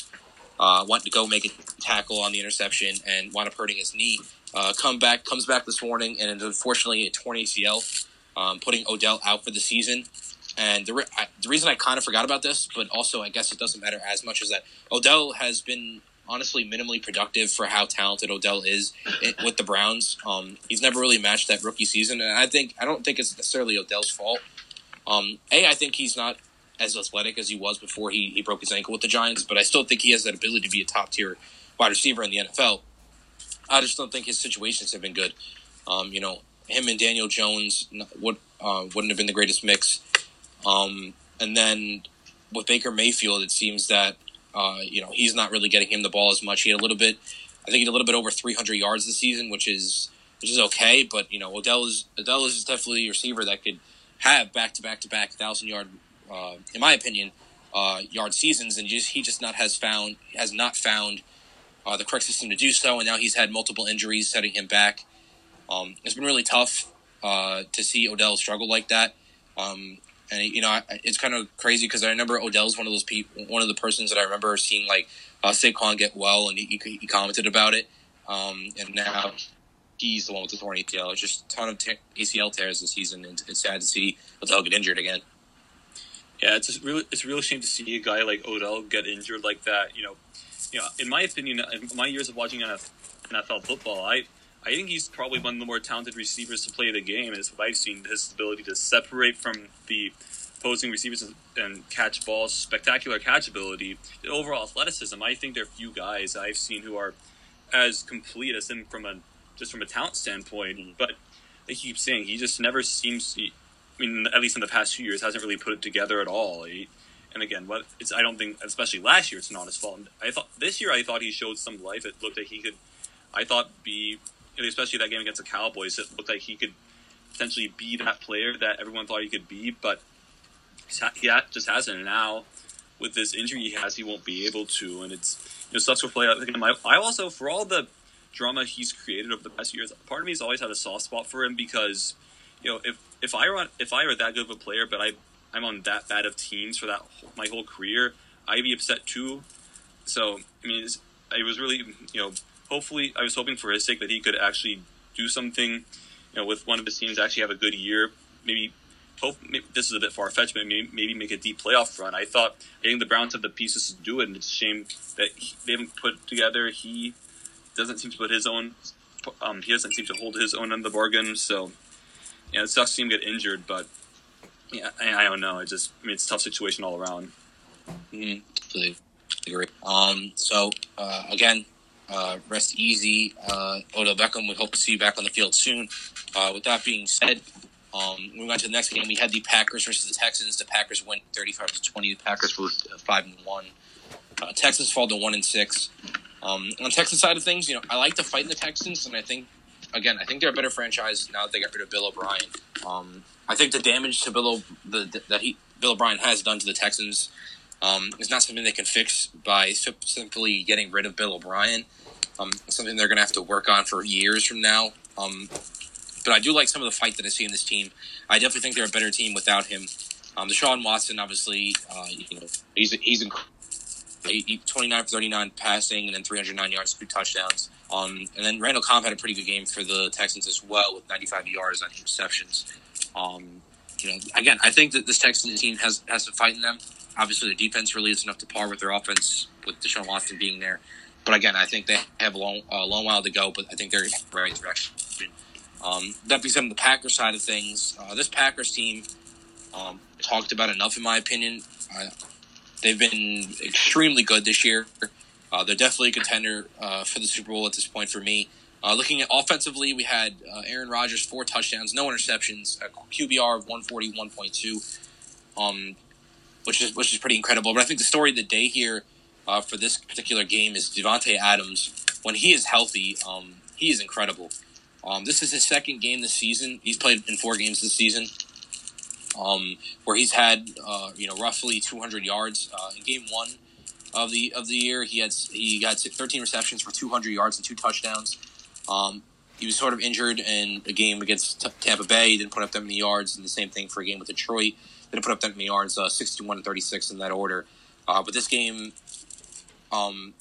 uh, went to go make a tackle on the interception and wound up hurting his knee. Uh, come back, comes back this morning, and unfortunately a torn ACL, um, putting Odell out for the season. And the, re- I, the reason I kind of forgot about this, but also I guess it doesn't matter as much, is that Odell has been honestly minimally productive for how talented Odell is with the Browns. Um, he's never really matched that rookie season, and I think I don't think it's necessarily Odell's fault. Um, a, I think he's not as athletic as he was before he, he broke his ankle with the Giants, but I still think he has that ability to be a top tier wide receiver in the NFL. I just don't think his situations have been good. Um, you know, him and Daniel Jones would uh, wouldn't have been the greatest mix. Um, and then with Baker Mayfield, it seems that uh, you know he's not really getting him the ball as much. He had a little bit, I think he had a little bit over 300 yards this season, which is which is okay. But you know Odell is Odell is definitely a receiver that could have back to back to back thousand yard, uh, in my opinion, uh, yard seasons, and just he just not has found has not found uh, the correct system to do so, and now he's had multiple injuries setting him back. Um, it's been really tough uh, to see Odell struggle like that. Um, and you know, it's kind of crazy because I remember Odell's one of those people, one of the persons that I remember seeing like uh, Saquon get well, and he, he commented about it. Um, and now he's the one with the torn ACL. It's just a ton of t- ACL tears this season, and it's sad to see Odell get injured again. Yeah, it's really it's a real shame to see a guy like Odell get injured like that. You know, you know, in my opinion, in my years of watching NFL football, I I think he's probably one of the more talented receivers to play the game. Is what I've seen his ability to separate from the opposing receivers and catch balls, spectacular catch ability, the overall athleticism. I think there are few guys I've seen who are as complete as him from a just from a talent standpoint. Mm-hmm. But I keep saying he just never seems. To I mean, at least in the past few years, hasn't really put it together at all. He, and again, what it's I don't think, especially last year, it's not his fault. I thought this year I thought he showed some life. It looked like he could. I thought be especially that game against the Cowboys. It looked like he could potentially be that player that everyone thought he could be, but he just hasn't. And now with this injury he has, he won't be able to, and it's you know sucks for play. Out. I also for all the drama he's created over the past years, part of me has always had a soft spot for him because you know if if I were if I were that good of a player, but I I'm on that bad of teams for that my whole career, I'd be upset too. So I mean, it was really you know hopefully I was hoping for his sake that he could actually do something you know with one of his teams actually have a good year, maybe hope maybe, this is a bit far fetched, but maybe, maybe, make a deep playoff run. I thought I think the Browns have the pieces to do it, and it's a shame that he, they haven't put together. He doesn't seem to put his own. Um, he doesn't seem to hold his own end of the bargain. So yeah, it sucks to see him get injured, but yeah, I, I don't know. It just I mean it's a tough situation all around. Mm, completely agree. Um, so uh, again, uh, rest easy, uh, Odell Beckham. We hope to see you back on the field soon. Uh, with that being said, um, we went to the next game. We had the Packers versus the Texans. The Packers went thirty-five to twenty. The Packers were uh, five and one. Uh, Texans fall to one and six. Um, on the Texans side of things, you know, I like to fight in the Texans, and I think, again, I think they're a better franchise now that they got rid of Bill O'Brien. Um, I think the damage to Bill o, the, that he Bill O'Brien has done to the Texans um, is not something they can fix by simply getting rid of Bill O'Brien. Um, something they're going to have to work on for years from now. Um, but I do like some of the fight that I see in this team. I definitely think they're a better team without him. Um, Deshaun Watson, obviously, uh, you know, he's he's he, 29 for 39 passing and then 309 yards, two touchdowns. Um, and then Randall Cobb had a pretty good game for the Texans as well with 95 yards on receptions. Um, you know, again, I think that this Texans team has has some fight in them. Obviously, the defense really is enough to par with their offense with Deshaun Watson being there. But again, I think they have a long, a long while to go. But I think they're in the right direction. Um, that being said, on the Packers side of things, uh, this Packers team um, talked about enough, in my opinion. Uh, they've been extremely good this year. Uh, they're definitely a contender uh, for the Super Bowl at this point for me. Uh, looking at offensively, we had uh, Aaron Rodgers four touchdowns, no interceptions, a QBR of one forty one point two, um, which is which is pretty incredible. But I think the story of the day here for this particular game is Davante Adams. When he is healthy, um, he is incredible. Um, this is his second game this season. He's played in four games this season, um, where he's had uh, you know roughly 200 yards. Uh, in game one of the of the year, he had he got 13 receptions for 200 yards and two touchdowns. Um, he was sort of injured in a game against Tampa Bay. He didn't put up that many yards, and the same thing for a game with Detroit. Didn't put up that many yards, uh, 61 and 36 in that order. Uh, but this game, um,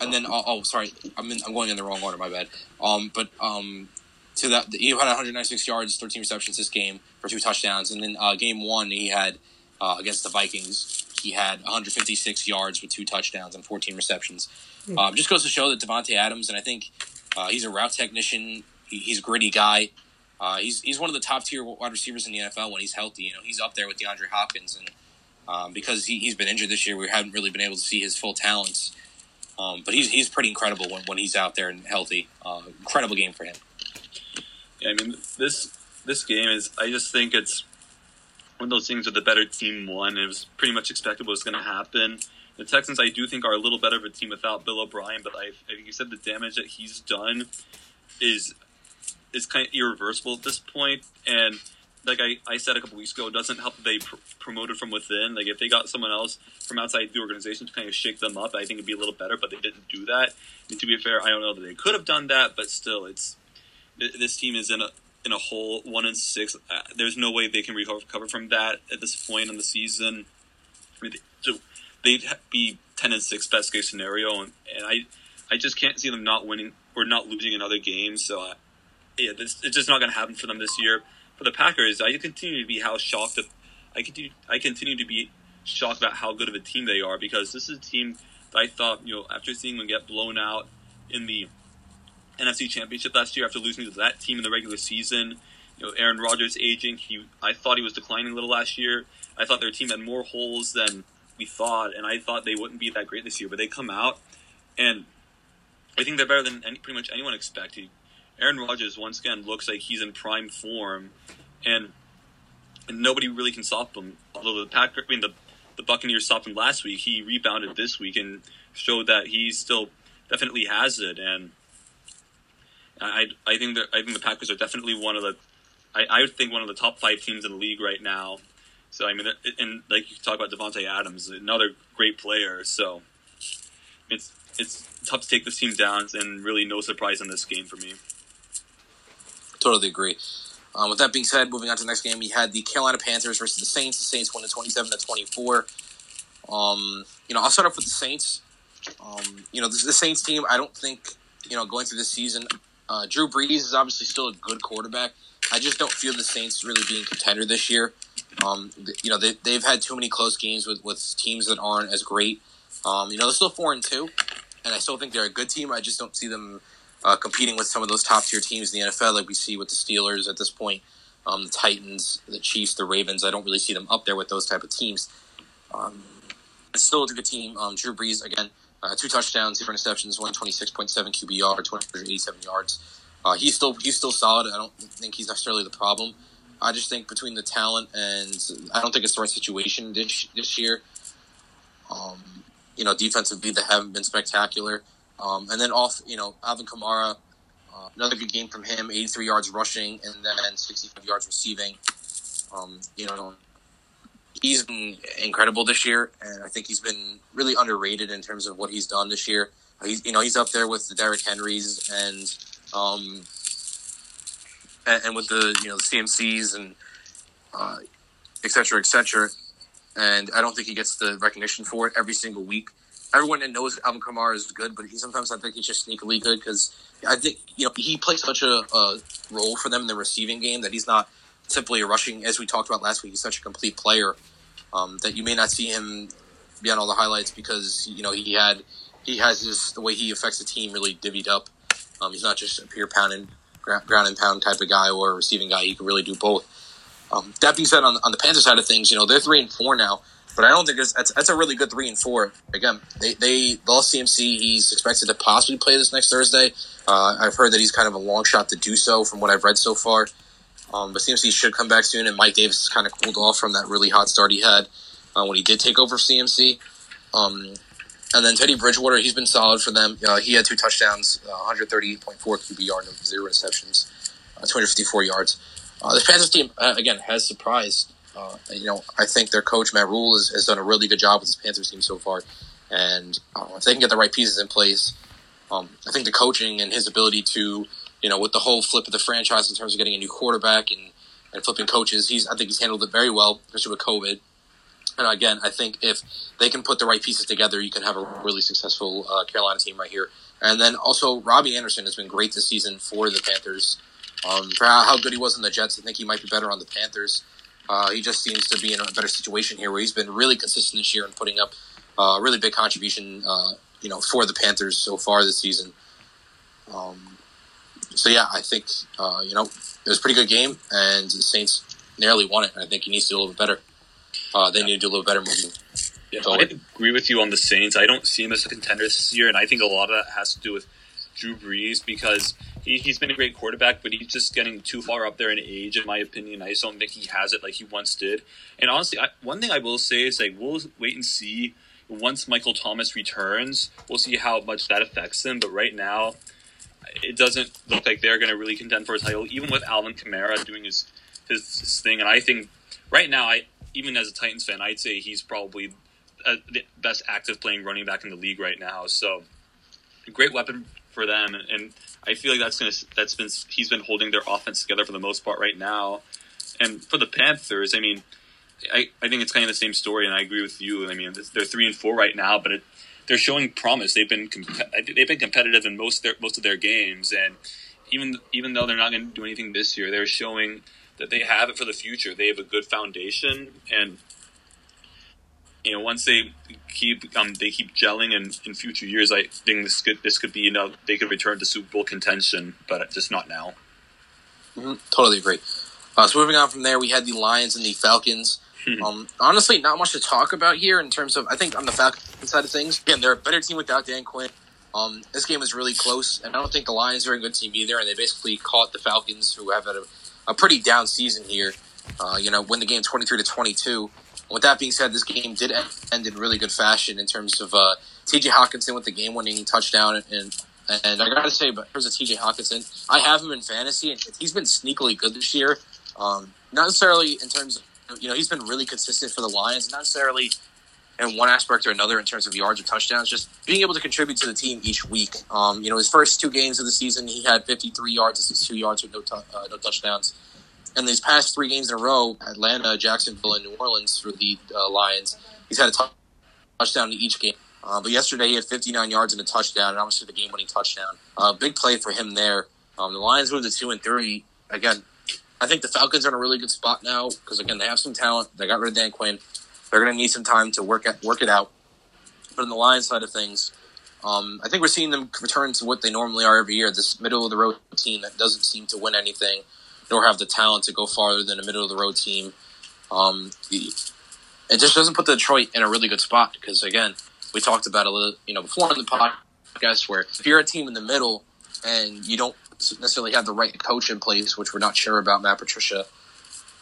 and then oh, oh sorry, I'm in, I'm going in the wrong order. My bad. Um, but um, to that he had 196 yards, 13 receptions this game for two touchdowns, and then uh, game one he had uh, against the Vikings. He had 156 yards with two touchdowns and 14 receptions. Mm-hmm. Um, just goes to show that Davante Adams, and I think uh, he's a route technician. He, he's a gritty guy. Uh, he's he's one of the top tier wide receivers in the NFL when he's healthy. You know, he's up there with DeAndre Hopkins, and um, because he, has been injured this year, we haven't really been able to see his full talents. Um, but he's he's pretty incredible when, when he's out there and healthy. Uh, incredible game for him. Yeah, I mean this this game is. I just think it's one of those things where the better team won. It was pretty much expected what was going to happen. The Texans, I do think, are a little better of a team without Bill O'Brien, but I, I think you said the damage that he's done is is kind of irreversible at this point. And like I, I said a couple weeks ago, it doesn't help that they pr- promoted from within. Like if they got someone else from outside the organization to kind of shake them up, I think it'd be a little better. But they didn't do that. And to be fair, I don't know that they could have done that, but still, it's this team is in a in a hole, one and six. Uh, there's no way they can recover from that at this point in the season. I mean, so they'd be ten and six best case scenario, and, and I I just can't see them not winning or not losing another game. So uh, yeah, it's just not going to happen for them this year. For the Packers, I continue to be how shocked. Of, I continue I continue to be shocked about how good of a team they are because this is a team that I thought you know after seeing them get blown out in the NFC Championship last year after losing to that team in the regular season. You know, Aaron Rodgers aging. He, I thought he was declining a little last year. I thought their team had more holes than we thought, and I thought they wouldn't be that great this year. But they come out, and I think they're better than any, pretty much anyone expected. Aaron Rodgers once again looks like he's in prime form, and and nobody really can stop him. Although the Packer, I mean the the Buccaneers stopped him last week, he rebounded this week and showed that he still definitely has it. And I I think that I think the Packers are definitely one of the I, I would think one of the top five teams in the league right now. So I mean, and like you talk about Davante Adams, another great player. So it's it's tough to take this team down, and really no surprise in this game for me. Totally agree. Um, with that being said, moving on to the next game, we had the Carolina Panthers versus the Saints. The Saints won at twenty-seven to twenty-four. Um, you know, I'll start off with the Saints. Um, you know, this, the Saints team. I don't think you know going through this season. Uh, Drew Brees is obviously still a good quarterback. I just don't feel the Saints really being contender this year. Um, you know, they, they've had too many close games with, with teams that aren't as great. Um, you know, they're still four and two, and I still think they're a good team. I just don't see them uh, competing with some of those top tier teams in the NFL, like we see with the Steelers at this point, um, the Titans, the Chiefs, the Ravens. I don't really see them up there with those type of teams. Um, it's still a good team. Um, Drew Brees again, uh, two touchdowns, zero interceptions, one twenty six point seven QBR, two hundred eighty seven yards. Uh, he's still he's still solid. I don't think he's necessarily the problem. I just think between the talent and I don't think it's the right situation this this year. Um, you know, defensively they haven't been spectacular. Um, and then off, you know, Alvin Kamara, uh, another good game from him, 83 yards rushing and then 65 yards receiving. Um, you know, he's been incredible this year, and I think he's been really underrated in terms of what he's done this year. He's, you know, he's up there with the Derrick Henrys and, um, and, and with the you know the CMCs and uh, et cetera, et cetera. And I don't think he gets the recognition for it every single week. Everyone that knows Alvin Kamara is good, but he sometimes I think he's just sneakily good because I think you know he plays such a, a role for them in the receiving game that he's not simply a rushing. As we talked about last week, he's such a complete player um, that you may not see him be on all the highlights because you know he had he has his the way he affects the team really divvied up. Um, he's not just a pure pound and ground and pound type of guy or a receiving guy. He can really do both. Um, that being said, on, on the Panther side of things, you know they're three and four now, but I don't think it's, that's, that's a really good three and four. Again, they they lost CMC. He's expected to possibly play this next Thursday. Uh, I've heard that he's kind of a long shot to do so, from what I've read so far. Um, but CMC should come back soon, and Mike Davis has kind of cooled off from that really hot start he had uh, when he did take over CMC. Um, and then Teddy Bridgewater, he's been solid for them. Uh, he had two touchdowns, uh, 138.4 QBR, no, zero receptions, uh, 254 yards. Uh, the Panthers team, uh, again, has surprised. Uh, you know, I think their coach, Matt Rhule, has, has, done a really good job with his Panthers team so far. And if they can get the right pieces in place, um, I think the coaching and his ability to, you know, with the whole flip of the franchise in terms of getting a new quarterback and, and flipping coaches, he's I think he's handled it very well, especially with COVID. And again, I think if they can put the right pieces together, you can have a really successful uh, Carolina team right here. And then also, Robbie Anderson has been great this season for the Panthers. Um, for how, how, good he was in the Jets, I think he might be better on the Panthers. Uh, he just seems to be in a better situation here, where he's been really consistent this year and putting up a uh, really big contribution, uh, you know, for the Panthers so far this season. Um, so yeah, I think uh, you know it was a pretty good game, and the Saints nearly won it. I think he needs to do a little bit better. Uh, they need to do a little better moving. Yeah, I agree with you on the Saints. I don't see him as a contender this year, and I think a lot of that has to do with Drew Brees because he, he's been a great quarterback, but he's just getting too far up there in age, in my opinion. I just don't think he has it like he once did. And honestly, I, one thing I will say is like we'll wait and see once Michael Thomas returns. We'll see how much that affects them. But right now, it doesn't look like they're going to really contend for a title, even with Alvin Kamara doing his, his his thing. And I think right now, I even as a Titans fan, I'd say he's probably uh, the best active playing running back in the league right now. So, great weapon for them, and I feel like that's gonna that's been he's been holding their offense together for the most part right now. And for the Panthers, I mean, I, I think it's kind of the same story, and I agree with you. I mean, they're three and four right now, but it, they're showing promise. They've been they've been competitive in most their, most of their games, and even even though they're not going to do anything this year, they're showing that they have it for the future. They have a good foundation, and you know, once they keep um, they keep gelling, and in future years, I think this could this could be you know they could return to Super Bowl contention, but just not now. Mm-hmm. Totally agree. Uh, so moving on from there, we had the Lions and the Falcons. Hmm. Um, honestly, not much to talk about here in terms of. I think on the Falcons side of things, again, they're a better team without Dan Quinn. Um, this game was really close, and I don't think the Lions are a good team either. And they basically caught the Falcons, who have had a, a pretty down season here. Uh, you know, win the game twenty three to twenty two. With that being said, this game did end in really good fashion in terms of uh, T.J. Hockenson with the game-winning touchdown, and and I gotta say, but in terms of T.J. Hockenson, I have him in fantasy, and he's been sneakily good this year. Um, not necessarily in terms of you know he's been really consistent for the Lions, not necessarily in one aspect or another in terms of yards or touchdowns, just being able to contribute to the team each week. Um, you know, his first two games of the season, he had 53 yards, 62 yards with no, t- uh, no touchdowns and these past three games in a row, Atlanta, Jacksonville, and New Orleans for the uh, Lions, he's had a touchdown in each game. Uh, but yesterday he had 59 yards and a touchdown, and obviously the game-winning touchdown. Uh, big play for him there. Um, the Lions moved to two and three. Again, I think the Falcons are in a really good spot now because again they have some talent. They got rid of Dan Quinn. They're going to need some time to work at, work it out. But on the Lions side of things, um, I think we're seeing them return to what they normally are every year. This middle of the road team that doesn't seem to win anything nor have the talent to go farther than a middle of the road team. Um, it just doesn't put Detroit in a really good spot because again, we talked about a little, you know, before in the podcast where if you're a team in the middle and you don't necessarily have the right coach in place, which we're not sure about Matt Patricia,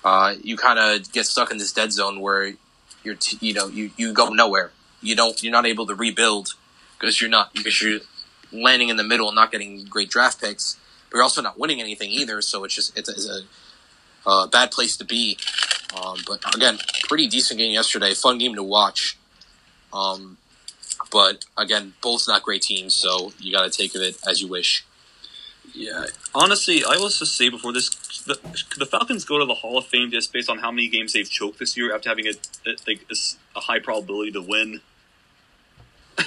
uh, you kind of get stuck in this dead zone where you're, t- you know, you, you go nowhere. You don't, you're not able to rebuild because you're not, because you're landing in the middle and not getting great draft picks you're also not winning anything either. So it's just it's, it's a, a, bad place to be. Um, but again, pretty decent game yesterday. Fun game to watch. Um, but again, both not great teams, so you got to take it as you wish. Yeah, honestly, I was just say before this, the, the, Falcons go to the Hall of Fame just based on how many games they've choked this year after having a, a like a, a high probability to win.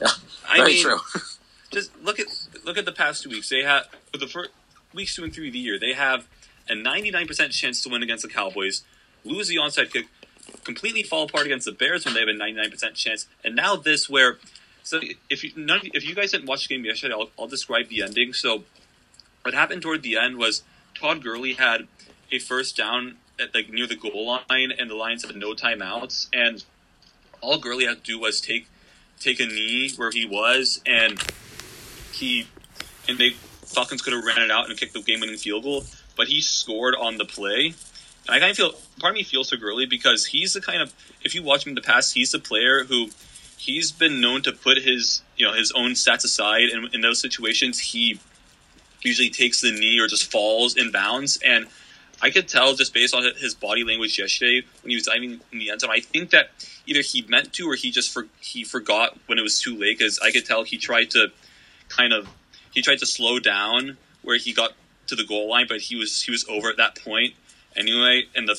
yeah, I very mean, true. Just look at look at the past two weeks. They have for the first weeks two and three of the year, they have a 99% chance to win against the Cowboys, lose the onside kick, completely fall apart against the Bears when they have a 99% chance, and now this where. So if you none, if you guys didn't watch the game yesterday, I'll, I'll describe the ending. So what happened toward the end was Todd Gurley had a first down at like near the goal line, and the Lions had no timeouts, and all Gurley had to do was take take a knee where he was, and he and they Falcons could have ran it out and kicked the game-winning field goal, but he scored on the play. And I kind of feel part of me feels so Gurley because he's the kind of if you watch him in the past, he's the player who he's been known to put his you know his own stats aside, and in those situations he usually takes the knee or just falls in bounds. And I could tell just based on his body language yesterday when he was diving in the end zone. I think that either he meant to or he just for, he forgot when it was too late because I could tell he tried to kind of he tried to slow down where he got to the goal line, but he was he was over at that point anyway, and the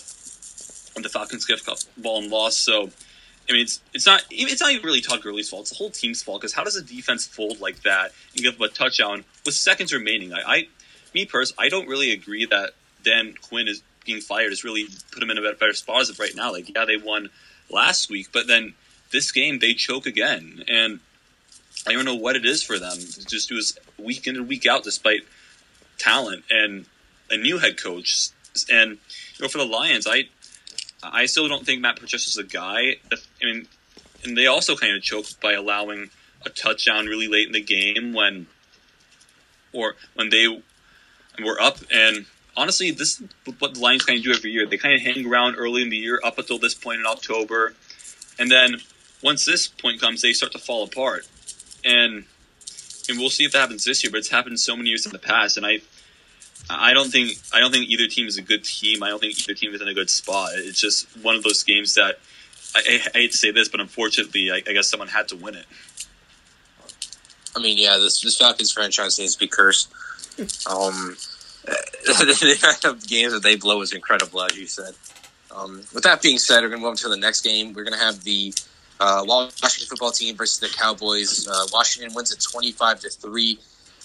and the Falcons the ball and lost. So I mean, it's it's not it's not even really Todd Gurley's fault. It's the whole team's fault because how does a defense fold like that and give up a touchdown with seconds remaining? I, I me personally, I don't really agree that Dan Quinn is being fired has really put him in a better spot as of right now. Like, yeah, they won last week, but then this game they choke again, and I don't know what it is for them. It just do was week in and week out, despite talent and a new head coach. And you know, for the Lions, I I still don't think Matt Patricia's a guy. I mean, and they also kind of choked by allowing a touchdown really late in the game when or when they were up. And honestly, this is what the Lions kind of do every year. They kind of hang around early in the year up until this point in October, and then once this point comes, they start to fall apart. And and we'll see if that happens this year. But it's happened so many years in the past, and I I don't think I don't think either team is a good team. I don't think either team is in a good spot. It's just one of those games that I, I, hate to say this, but unfortunately, I, I guess someone had to win it. I mean, yeah, this this Falcons franchise needs to be cursed. Um, the amount of games that they blow is incredible, as you said. Um, with that being said, we're going to move on to the next game. We're going to have the uh, Washington football team versus the Cowboys. Uh, Washington wins it twenty-five to three.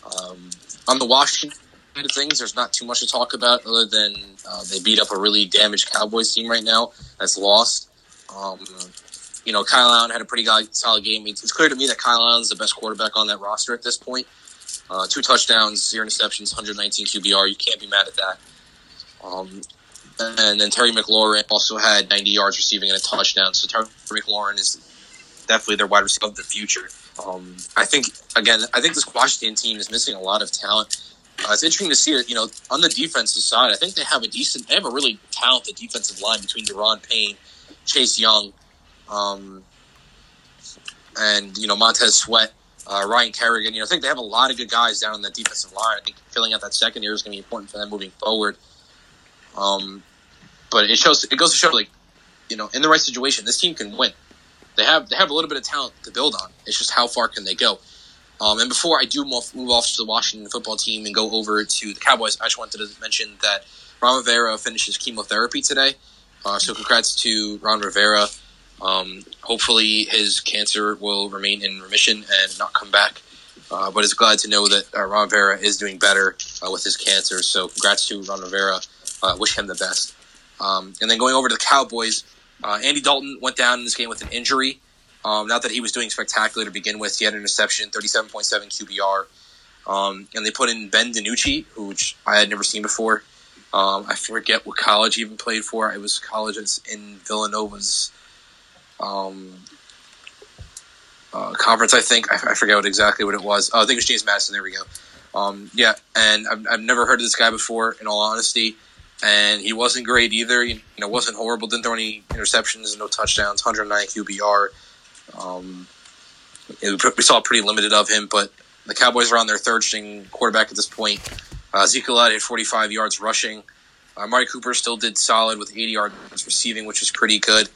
Um, on the Washington side of things, there's not too much to talk about other than uh, they beat up a really damaged Cowboys team right now that's lost. Um, you know, Kyle Allen had a pretty solid game. It's clear to me that Kyle Allen is the best quarterback on that roster at this point. Uh, two touchdowns, zero interceptions, 119 QBR. You can't be mad at that. Um, and then Terry McLaurin also had 90 yards receiving and a touchdown. So Terry McLaurin is definitely their wide receiver of the future. Um, I think again, I think this Washington team is missing a lot of talent. Uh, it's interesting to see it. You know, on the defensive side, I think they have a decent, they have a really talented defensive line between Da'Ron Payne, Chase Young, um, and you know Montez Sweat, uh, Ryan Kerrigan. You know, I think they have a lot of good guys down on that defensive line. I think filling out that secondary is going to be important for them moving forward. Um, but it shows it goes to show like you know in the right situation, this team can win. They have they have a little bit of talent to build on. It's just how far can they go? Um, and before I do move, off to the Washington football team and go over to the Cowboys, I just wanted to mention that Ron Rivera finishes chemotherapy today. Uh, so congrats to Ron Rivera. Um, hopefully, his cancer will remain in remission and not come back. Uh, but it's glad to know that uh, Ron Rivera is doing better uh, with his cancer. So, congrats to Ron Rivera. Uh, wish him the best. Um, and then going over to the Cowboys, uh, Andy Dalton went down in this game with an injury. Um, not that he was doing spectacular to begin with. He had an interception, 37.7 QBR. Um, and they put in Ben DiNucci, who which I had never seen before. Um, I forget what college he even played for. It was college in Villanova's um, uh, conference, I think. I, I, forget what exactly what it was. Oh, I think it was James Madison. There we go. Um, yeah, and I've, I've, never heard of this guy before, in all honesty. And he wasn't great either. You know, wasn't horrible. Didn't throw any interceptions, no touchdowns. 109 QBR. Um, we saw pretty limited of him, but the Cowboys are on their third string quarterback at this point. Uh, Zeke Elliott had 45 yards rushing. Uh, Amari Cooper still did solid with 80 yards receiving, which is pretty good.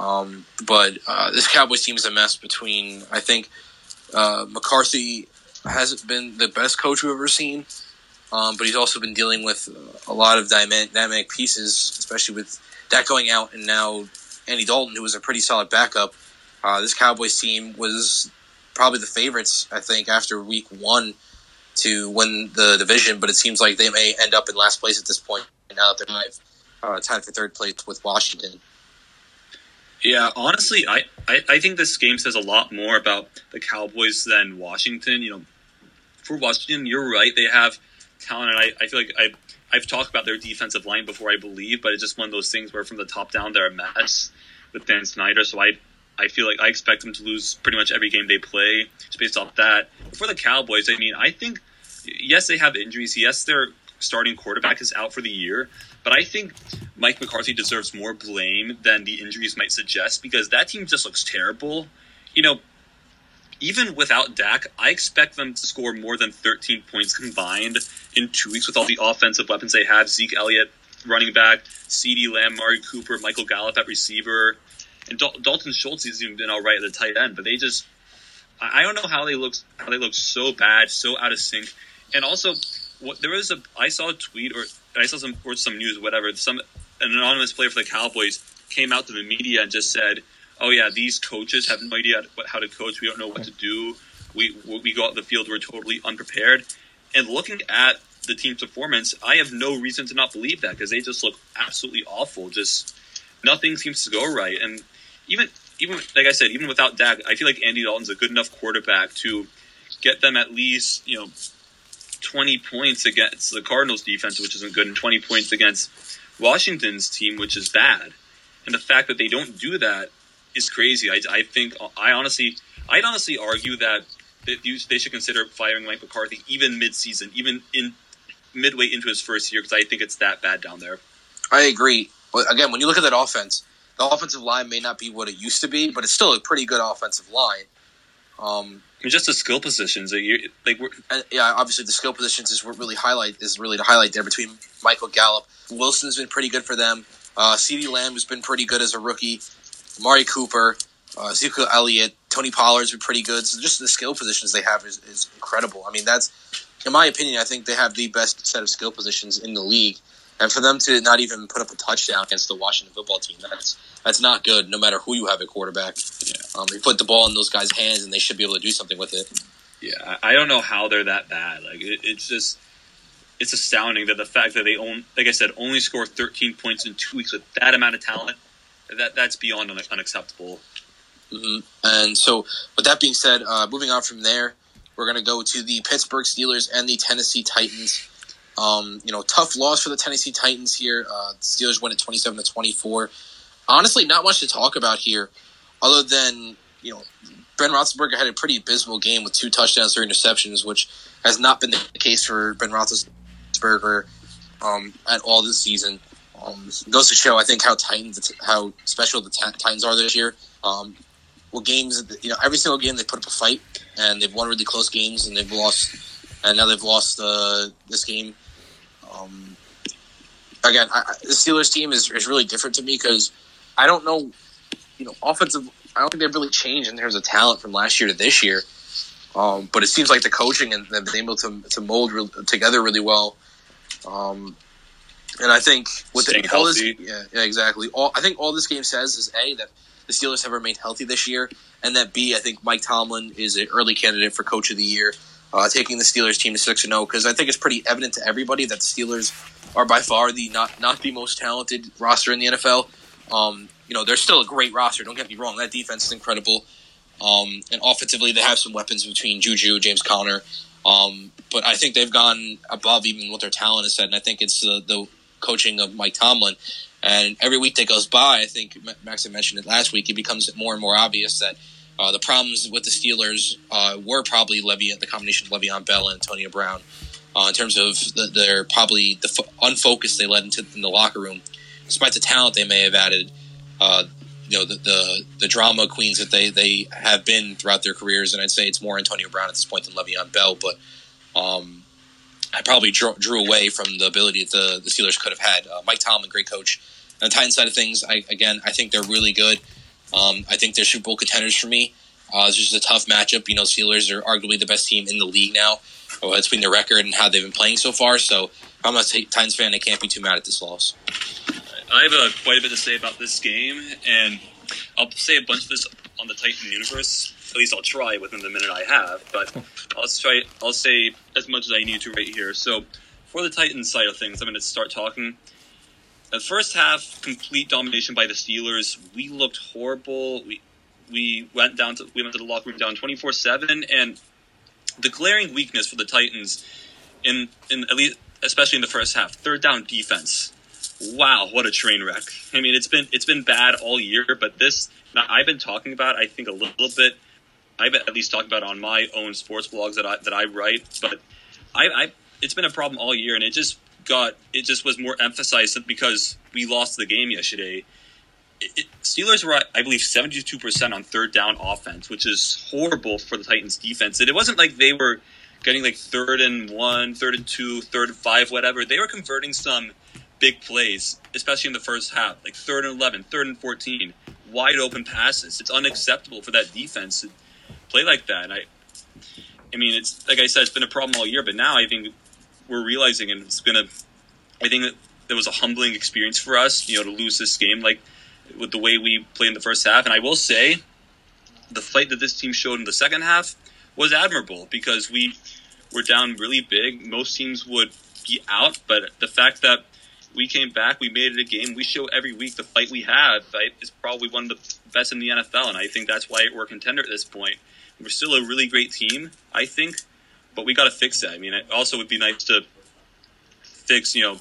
Um, but uh, this Cowboys team is a mess. Between I think uh, McCarthy hasn't been the best coach we've ever seen, um, but he's also been dealing with a lot of dynamic pieces, especially with that going out, and now Andy Dalton, who was a pretty solid backup. Uh, this Cowboys team was probably the favorites, I think, after week one to win the division, but it seems like they may end up in last place at this point now that they're uh, tied for third place with Washington. Yeah, honestly, I, I, I think this game says a lot more about the Cowboys than Washington. You know, for Washington, you're right; they have talent, and I, I feel like I I've talked about their defensive line before, I believe, but it's just one of those things where from the top down they're a mess with Dan Snyder. So I I feel like I expect them to lose pretty much every game they play, just based off that. For the Cowboys, I mean, I think yes, they have injuries. Yes, their starting quarterback is out for the year, but I think Mike McCarthy deserves more blame than the injuries might suggest because that team just looks terrible. You know, even without Dak, I expect them to score more than 13 points combined in two weeks with all the offensive weapons they have. Zeke Elliott, running back, CeeDee Lamb, Amari Cooper, Michael Gallup at receiver, and Dal- Dalton Schultz has even been all right at the tight end. But they just, I don't know how they look, how they look so bad, so out of sync, and also what there was a I saw a tweet or I saw some or some news, whatever. Some an anonymous player for the Cowboys came out to the media and just said, "Oh yeah, these coaches have no idea how to coach. We don't know what to do. We we go out the field, we're totally unprepared." And looking at the team's performance, I have no reason to not believe that because they just look absolutely awful. Just nothing seems to go right, and even even like I said, even without Dak, I feel like Andy Dalton's a good enough quarterback to get them at least you know 20 points against the Cardinals defense, which isn't good, and 20 points against Washington's team, which is bad. And the fact that they don't do that is crazy. I, I think, I honestly, I'd honestly argue that they, they should consider firing Mike McCarthy even mid-season, even in midway into his first year, because I think it's that bad down there. I agree. But again, when you look at that offense, the offensive line may not be what it used to be, but it's still a pretty good offensive line. Um, mean, just the skill positions. You like we're, and yeah, obviously the skill positions is what really highlight is really the highlight there between Michael Gallup, Wilson's been pretty good for them. Uh, CeeDee Lamb has been pretty good as a rookie. Amari Cooper, uh, Ezekiel Elliott, Tony Pollard's been pretty good. So just the skill positions they have is, is incredible. I mean, that's in my opinion, I think they have the best set of skill positions in the league. And for them to not even put up a touchdown against the Washington football team, that's that's not good. No matter who you have at quarterback, Yeah. um, you put the ball in those guys' hands, and they should be able to do something with it. yeah, I I don't know how they're that bad. Like it, it's just. It's astounding that the fact that they own, like I said, only score 13 points in two weeks with that amount of talent, that that's beyond un- unacceptable. Hmm And so, with that being said, uh, moving on from there, we're going to go to the Pittsburgh Steelers and the Tennessee Titans. Um, you know, tough loss for the Tennessee Titans here. Uh, the Steelers win at twenty-seven to twenty-four. Honestly, not much to talk about here, other than you know, Ben Roethlisberger had a pretty abysmal game with two touchdowns, three interceptions, which has not been the case for Ben Roethlisberger um, at all this season. Um, goes to show, I think, how Titans, how special the Ti- Titans are this year. Um, well, games, you know, every single game they put up a fight, and they've won really close games, and they've lost, and now they've lost uh, this game. Um, again, I, the Steelers team is, is really different to me because I don't know, you know, offensive. I don't think they've really changed in terms of talent from last year to this year. Um, but it seems like the coaching and they've been able to to mold re- together really well. Um, and I think with Staying the, all this, yeah, yeah, exactly. All I think all this game says is a that the Steelers have remained healthy this year, and that b I think Mike Tomlin is an early candidate for Coach of the Year, uh, taking the Steelers team to six and zero because I think it's pretty evident to everybody that the Steelers are by far the not not the most talented roster in the NFL. Um, you know, they're still a great roster. Don't get me wrong; that defense is incredible. Um, and offensively, they have some weapons between Juju, James Conner. Um, but I think they've gone above even what their talent has said, and I think it's the, the coaching of Mike Tomlin. And every week that goes by, I think Max had mentioned it last week. It becomes more and more obvious that uh, the problems with the Steelers uh, were probably Levy, the combination of Le'Veon Bell and Antonio Brown, uh, in terms of the, their probably the fo- unfocused they led into in the locker room, despite the talent they may have added. Uh, you know the, the the drama queens that they they have been throughout their careers, and I'd say it's more Antonio Brown at this point than Le'Veon Bell, but. Um, I probably drew, drew away from the ability that the, the Steelers could have had. Uh, Mike Tomlin, great coach. On the Titans side of things, I, again, I think they're really good. Um, I think they're Super Bowl contenders for me. Uh, it's just a tough matchup. You know, Steelers are arguably the best team in the league now. Between their record and how they've been playing so far. So, I'm a Titans fan. I can't be too mad at this loss. I have uh, quite a bit to say about this game, and I'll say a bunch of this on the Titan universe. At least I'll try within the minute I have, but I'll try. I'll say as much as I need to right here. So, for the Titans side of things, I'm going to start talking. The first half, complete domination by the Steelers. We looked horrible. We we went down to we went to the locker room down 24-7 and the glaring weakness for the Titans in in at least especially in the first half, third down defense. Wow, what a train wreck! I mean, it's been it's been bad all year, but this I've been talking about. I think a little bit. I've at least talked about on my own sports blogs that I that I write, but I, I it's been a problem all year, and it just got it just was more emphasized because we lost the game yesterday. It, it, Steelers were, I believe, seventy-two percent on third down offense, which is horrible for the Titans' defense. And it wasn't like they were getting like third and one, third and two, third and five, whatever. They were converting some big plays, especially in the first half, like third and 11, third and 14, wide open passes. It's unacceptable for that defense to play like that. I, I mean, it's like I said, it's been a problem all year, but now I think we're realizing, and it's gonna. I think that it was a humbling experience for us, you know, to lose this game like with the way we played in the first half. And I will say, the fight that this team showed in the second half was admirable because we were down really big. Most teams would be out, but the fact that we came back, we made it a game. We show every week the fight we have right, is probably one of the best in the NFL, and I think that's why we're a contender at this point. We're still a really great team, I think, but we got to fix that. I mean, it also would be nice to fix, you know,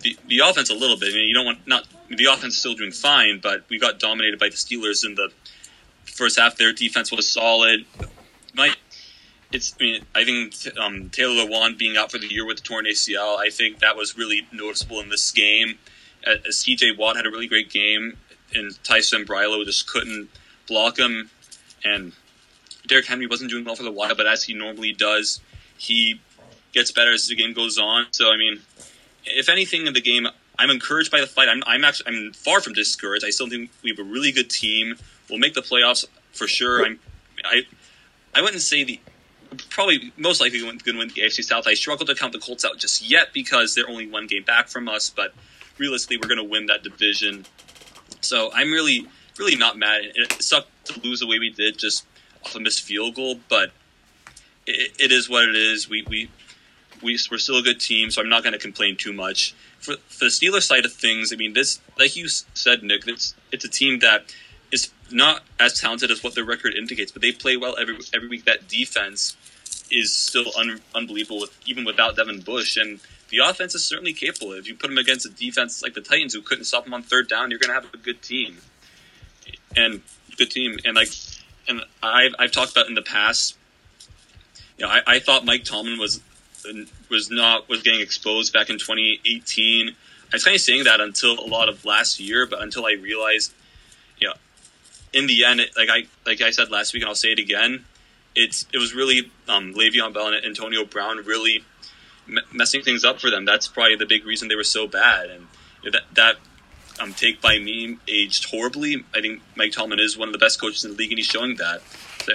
the, the offense a little bit. I mean, you don't want not the offense is still doing fine, but we got dominated by the Steelers in the first half. Their defense was solid. My it's. I mean, I think um, Taylor Lewan being out for the year with the torn ACL, I think that was really noticeable in this game. As T.J. Watt had a really great game, and Ty Sambrailo just couldn't block him, and Derrick Henry wasn't doing well for the while, but as he normally does, he gets better as the game goes on. So I mean, if anything in the game, I'm encouraged by the fight. I'm, I'm actually I'm far from discouraged. I still think we have a really good team. We'll make the playoffs for sure. I'm I I wouldn't say the probably most likely going to win the AFC South. I struggle to count the Colts out just yet because they're only one game back from us, but realistically, we're going to win that division. So I'm really really not mad. It sucked to lose the way we did, just off a missed field goal, but it, it is what it is. We we we we're still a good team, so I'm not going to complain too much. For, for the Steelers side of things, I mean, this like you said, Nick, it's it's a team that is not as talented as what their record indicates, but they play well every every week. That defense is still un, unbelievable, with, even without Devin Bush, and the offense is certainly capable. If you put them against a defense like the Titans, who couldn't stop them on third down, you're going to have a good team, and good team, and like, and I've I've talked about in the past. You know, I, I thought Mike Tomlin was was not was getting exposed back in 2018. I was kind of saying that until a lot of last year, but until I realized, in the end, it, like I like I said last week, and I'll say it again, it's it was really um, Le'Veon Bell and Antonio Brown really me- messing things up for them. That's probably the big reason they were so bad, and that that um, take by me aged horribly. I think Mike Tomlin is one of the best coaches in the league, and he's showing that.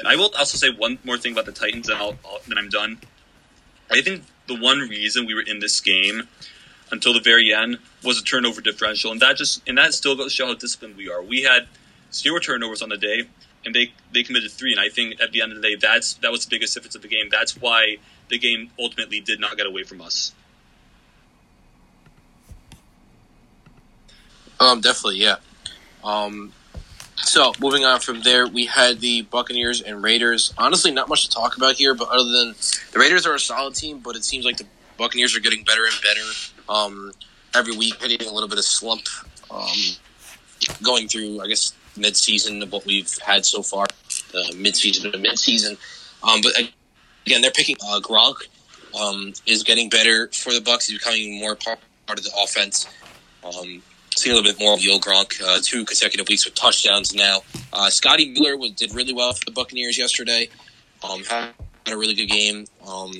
I will also say one more thing about the Titans, and I'll, I'll, then I'm done. I think the one reason we were in this game until the very end was a turnover differential, and that just and that still goes to show how disciplined we are. We had zero turnovers on the day, and they they committed three. And I think at the end of the day, that's that was the biggest difference of the game. That's why the game ultimately did not get away from us. Um, definitely, yeah. Um, so moving on from there, we had the Buccaneers and Raiders. Honestly, not much to talk about here, but other than the Raiders are a solid team, but it seems like the Buccaneers are getting better and better um, every week, hitting a little bit of slump, um, going through, I guess, mid-season of what we've had so far, uh, mid-season to mid-season. Um, but again, they're picking uh, Gronk um, is getting better for the Bucks. He's becoming more part of the offense. Um, seeing a little bit more of Yo Gronk, uh, two consecutive weeks with touchdowns now. Uh, Scotty Miller was, did really well for the Buccaneers yesterday. Um, had a really good game, um,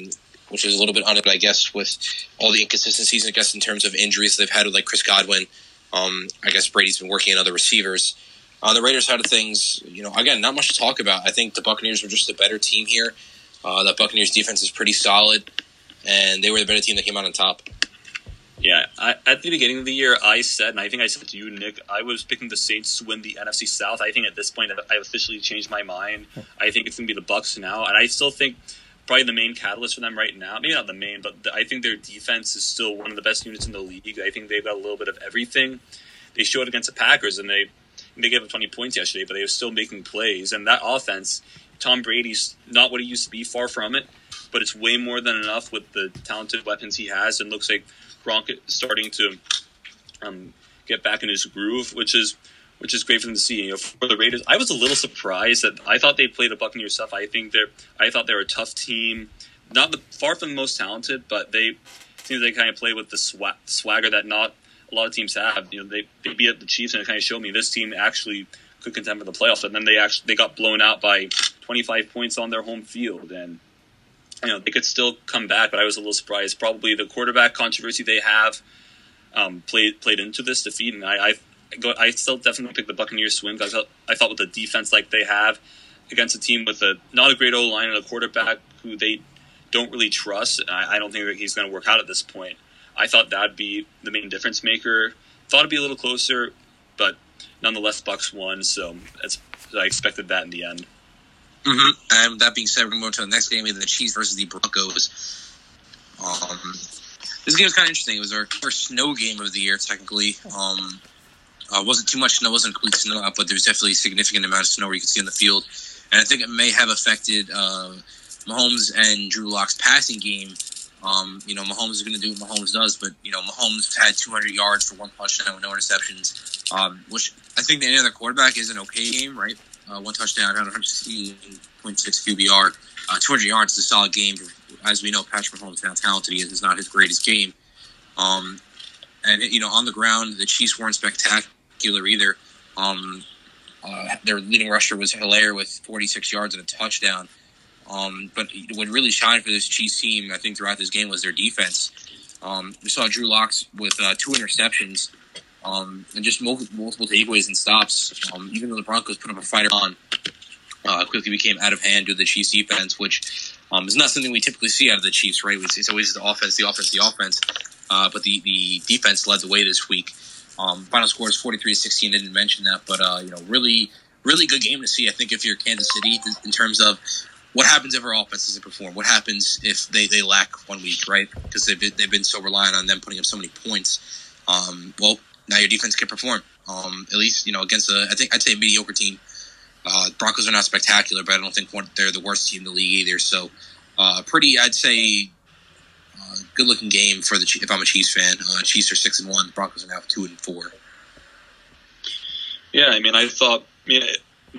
which is a little bit on it, I guess, with all the inconsistencies, I guess, in terms of injuries they've had with like Chris Godwin. Um, I guess Brady's been working on other receivers. On the Raiders side of things, you know, again, not much to talk about. I think the Buccaneers were just a better team here. Uh, the Buccaneers defense is pretty solid, and they were the better team that came out on top. Yeah, I, at the beginning of the year, I said, and I think I said to you, Nick, I was picking the Saints to win the NFC South. I think at this point, I officially changed my mind. I think it's going to be the Bucks now, and I still think probably the main catalyst for them right now, maybe not the main, but the, I think their defense is still one of the best units in the league. I think they've got a little bit of everything. They showed against the Packers, and they they gave up 20 points yesterday, but they were still making plays. And that offense, Tom Brady's not what he used to be, far from it, but it's way more than enough with the talented weapons he has, and looks like Gronk starting to um, get back in his groove, which is which is great for them to see. You know, for the Raiders, I was a little surprised that I thought they played a Buccaneers stuff. I think they're I thought they were a tough team, not the far from the most talented, but they seem they kind of play with the swag, swagger that not a lot of teams have. You know, they they beat the Chiefs and it kind of showed me this team actually could contend for the playoffs. And then they actually they got blown out by 25 points on their home field and you know they could still come back, but I was a little surprised. Probably the quarterback controversy they have um, played played into this defeat, and I I, go, I still definitely pick the Buccaneers swing. I thought I thought with the defense like they have against a team with a not a great O line and a quarterback who they don't really trust, I, I don't think that he's going to work out at this point. I thought that'd be the main difference maker. Thought it'd be a little closer, but nonetheless, Bucks won, so I expected that in the end. Mm-hmm. And that being said, we're going to move to the next game, the Chiefs versus the Broncos. Um, this game was kind of interesting. It was our first snow game of the year, technically. Um, uh, wasn't too much snow, wasn't complete snow out, but there was definitely a significant amount of snow where you could see on the field. And I think it may have affected uh, Mahomes and Drew Lock's passing game. Um, you know, Mahomes is going to do what Mahomes does, but you know, Mahomes had 200 yards for one touchdown with no interceptions, um, which I think the end of the quarterback is an okay game, right? Uh, one touchdown, 160 QBR. Uh, 200 yards is a solid game. As we know, Patrick Mahomes, how talented he is, is not his greatest game. Um, and you know, on the ground, the Chiefs weren't spectacular either. Um, uh, their leading rusher was Helaire with 46 yards and a touchdown. Um, but what really shined for this Chiefs team, I think, throughout this game was their defense. Um, we saw Drew Locks with uh, two interceptions um, and just multiple, takeaways and stops. Um, even though the Broncos put up a fight on, uh, quickly became out of hand due to the Chiefs defense, which um, is not something we typically see out of the Chiefs, right? It's, always the offense, the offense, the offense. Uh, but the, the defense led the way this week. Um, final score is 43 16. Didn't mention that, but, uh, you know, really, really good game to see. I think if you're Kansas City in terms of what happens if our offense doesn't perform? What happens if they, they lack one week, right? Because they've been, they've been so reliant on them putting up so many points. Um, well, now your defense can perform. Um, at least you know against a I think I'd say a mediocre team. Uh, Broncos are not spectacular, but I don't think they're the worst team in the league either. So, uh, pretty I'd say uh, good looking game for the if I'm a Chiefs fan. Uh, Chiefs are six and one. Broncos are now two and four. Yeah, I mean, I thought, I mean,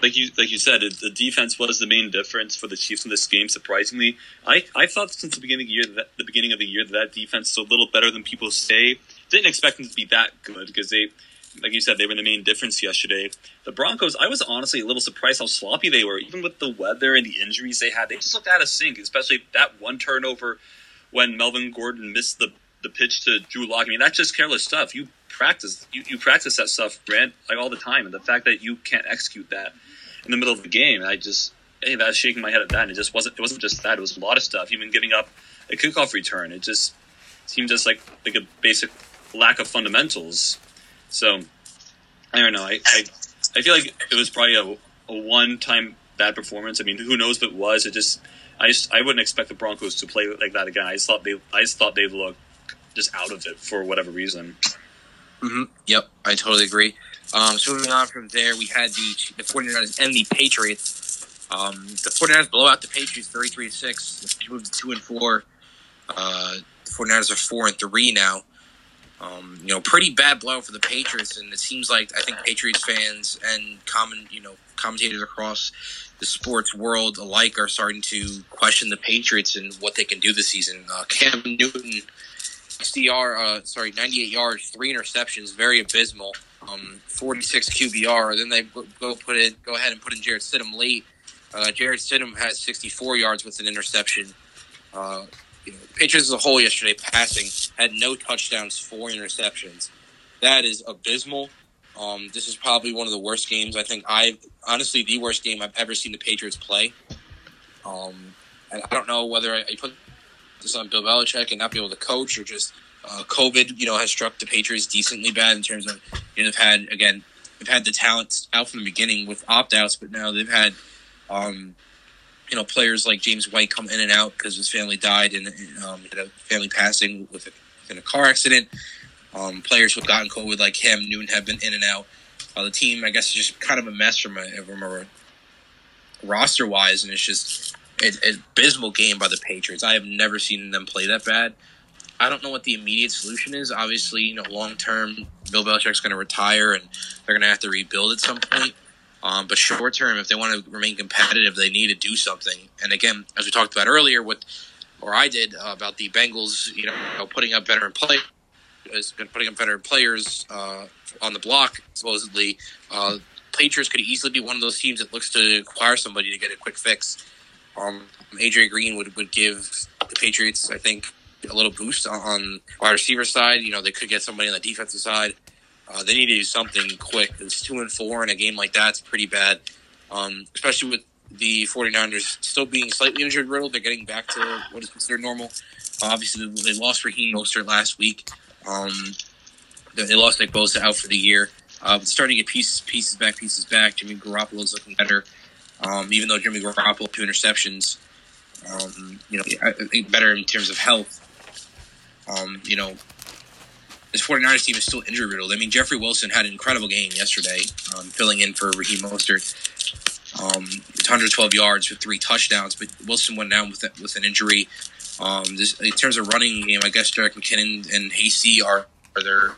like you like you said, it, the defense was the main difference for the Chiefs in this game. Surprisingly, I, I thought since the beginning of the year that the beginning of the year that, that defense is a little better than people say. Didn't expect them to be that good because they, like you said, they were the main difference yesterday. The Broncos, I was honestly a little surprised how sloppy they were, even with the weather and the injuries they had. They just looked out of sync, especially that one turnover when Melvin Gordon missed the the pitch to Drew Lock. I mean, that's just careless stuff. You practice you, you practice that stuff, Grant, like all the time, and the fact that you can't execute that in the middle of the game, I just hey, that was shaking my head at that. And it just wasn't it wasn't just that; it was a lot of stuff. Even giving up a kickoff return, it just seemed just like like a basic lack of fundamentals. So I don't know. I I, I feel like it was probably a, a one time bad performance. I mean, who knows if it was? It just I just I wouldn't expect the Broncos to play like that again. I just thought they I just thought they looked just out of it for whatever reason. Mm-hmm. Yep, I totally agree. Um, so moving on from there, we had the the 49ers and the Patriots. Um, the 49ers blow out the Patriots 33 6. They moved to 2 and 4. Uh, the 49ers are 4 and 3 now. Um, you know, pretty bad blow for the Patriots, and it seems like I think Patriots fans and common, you know, commentators across the sports world alike are starting to question the Patriots and what they can do this season. Uh, Cam Newton, XDR, uh, sorry, 98 yards, three interceptions, very abysmal. Um, 46 QBR. Then they go put in, go ahead and put in Jarrett Stidham late. Uh, Jarrett Stidham had 64 yards with an interception. Uh, you know, Patriots as a whole yesterday passing had no touchdowns, four interceptions. That is abysmal. Um, this is probably one of the worst games I think I've honestly the worst game I've ever seen the Patriots play. Um, and I don't know whether I, I put this on Bill Belichick and not be able to coach or just uh, COVID, you know, has struck the Patriots decently bad in terms of you know they've had again they've had the talent out from the beginning with opt outs, but now they've had um, you know players like James White come in and out because his family died in um, a family passing with a, in a car accident. Um, players who've gotten COVID like him, Newton, have been in and out. Uh, the team, I guess, is just kind of a mess from a, from a roster wise, and it's just an abysmal game by the Patriots. I have never seen them play that bad. I don't know what the immediate solution is. Obviously, you know, long term, Bill Belichick's going to retire, and they're going to have to rebuild at some point. Um, but short term, if they want to remain competitive, they need to do something. And again, as we talked about earlier, with or I did uh, about the Bengals, you know, putting up veteran play putting up veteran players uh, on the block. Supposedly, uh, Patriots could easily be one of those teams that looks to acquire somebody to get a quick fix. Um, Green would, would give the Patriots, I think, a little boost on wide receiver side. You know, they could get somebody on the defensive side. Uh, they need to do something quick. It's two and four in a game like that's pretty bad, um, especially with the 49ers still being slightly injured riddled. They're getting back to what is considered normal. Obviously, they lost Raheem Mostert last week. Um, they lost Nick Bosa out for the year. Uh, starting to get pieces, pieces back, pieces back. Jimmy Garoppolo's looking better. Um, even though Jimmy Garoppolo two interceptions, um, you know, I think better in terms of health. Um, you know, this 49ers team is still injury riddled. I mean, Jeffrey Wilson had an incredible game yesterday, um, filling in for Raheem Mostert. Um, 112 yards with three touchdowns, but Wilson went down with with an injury. Um, this, in terms of running game, I guess Jerick McKinnon and Hasty are, are their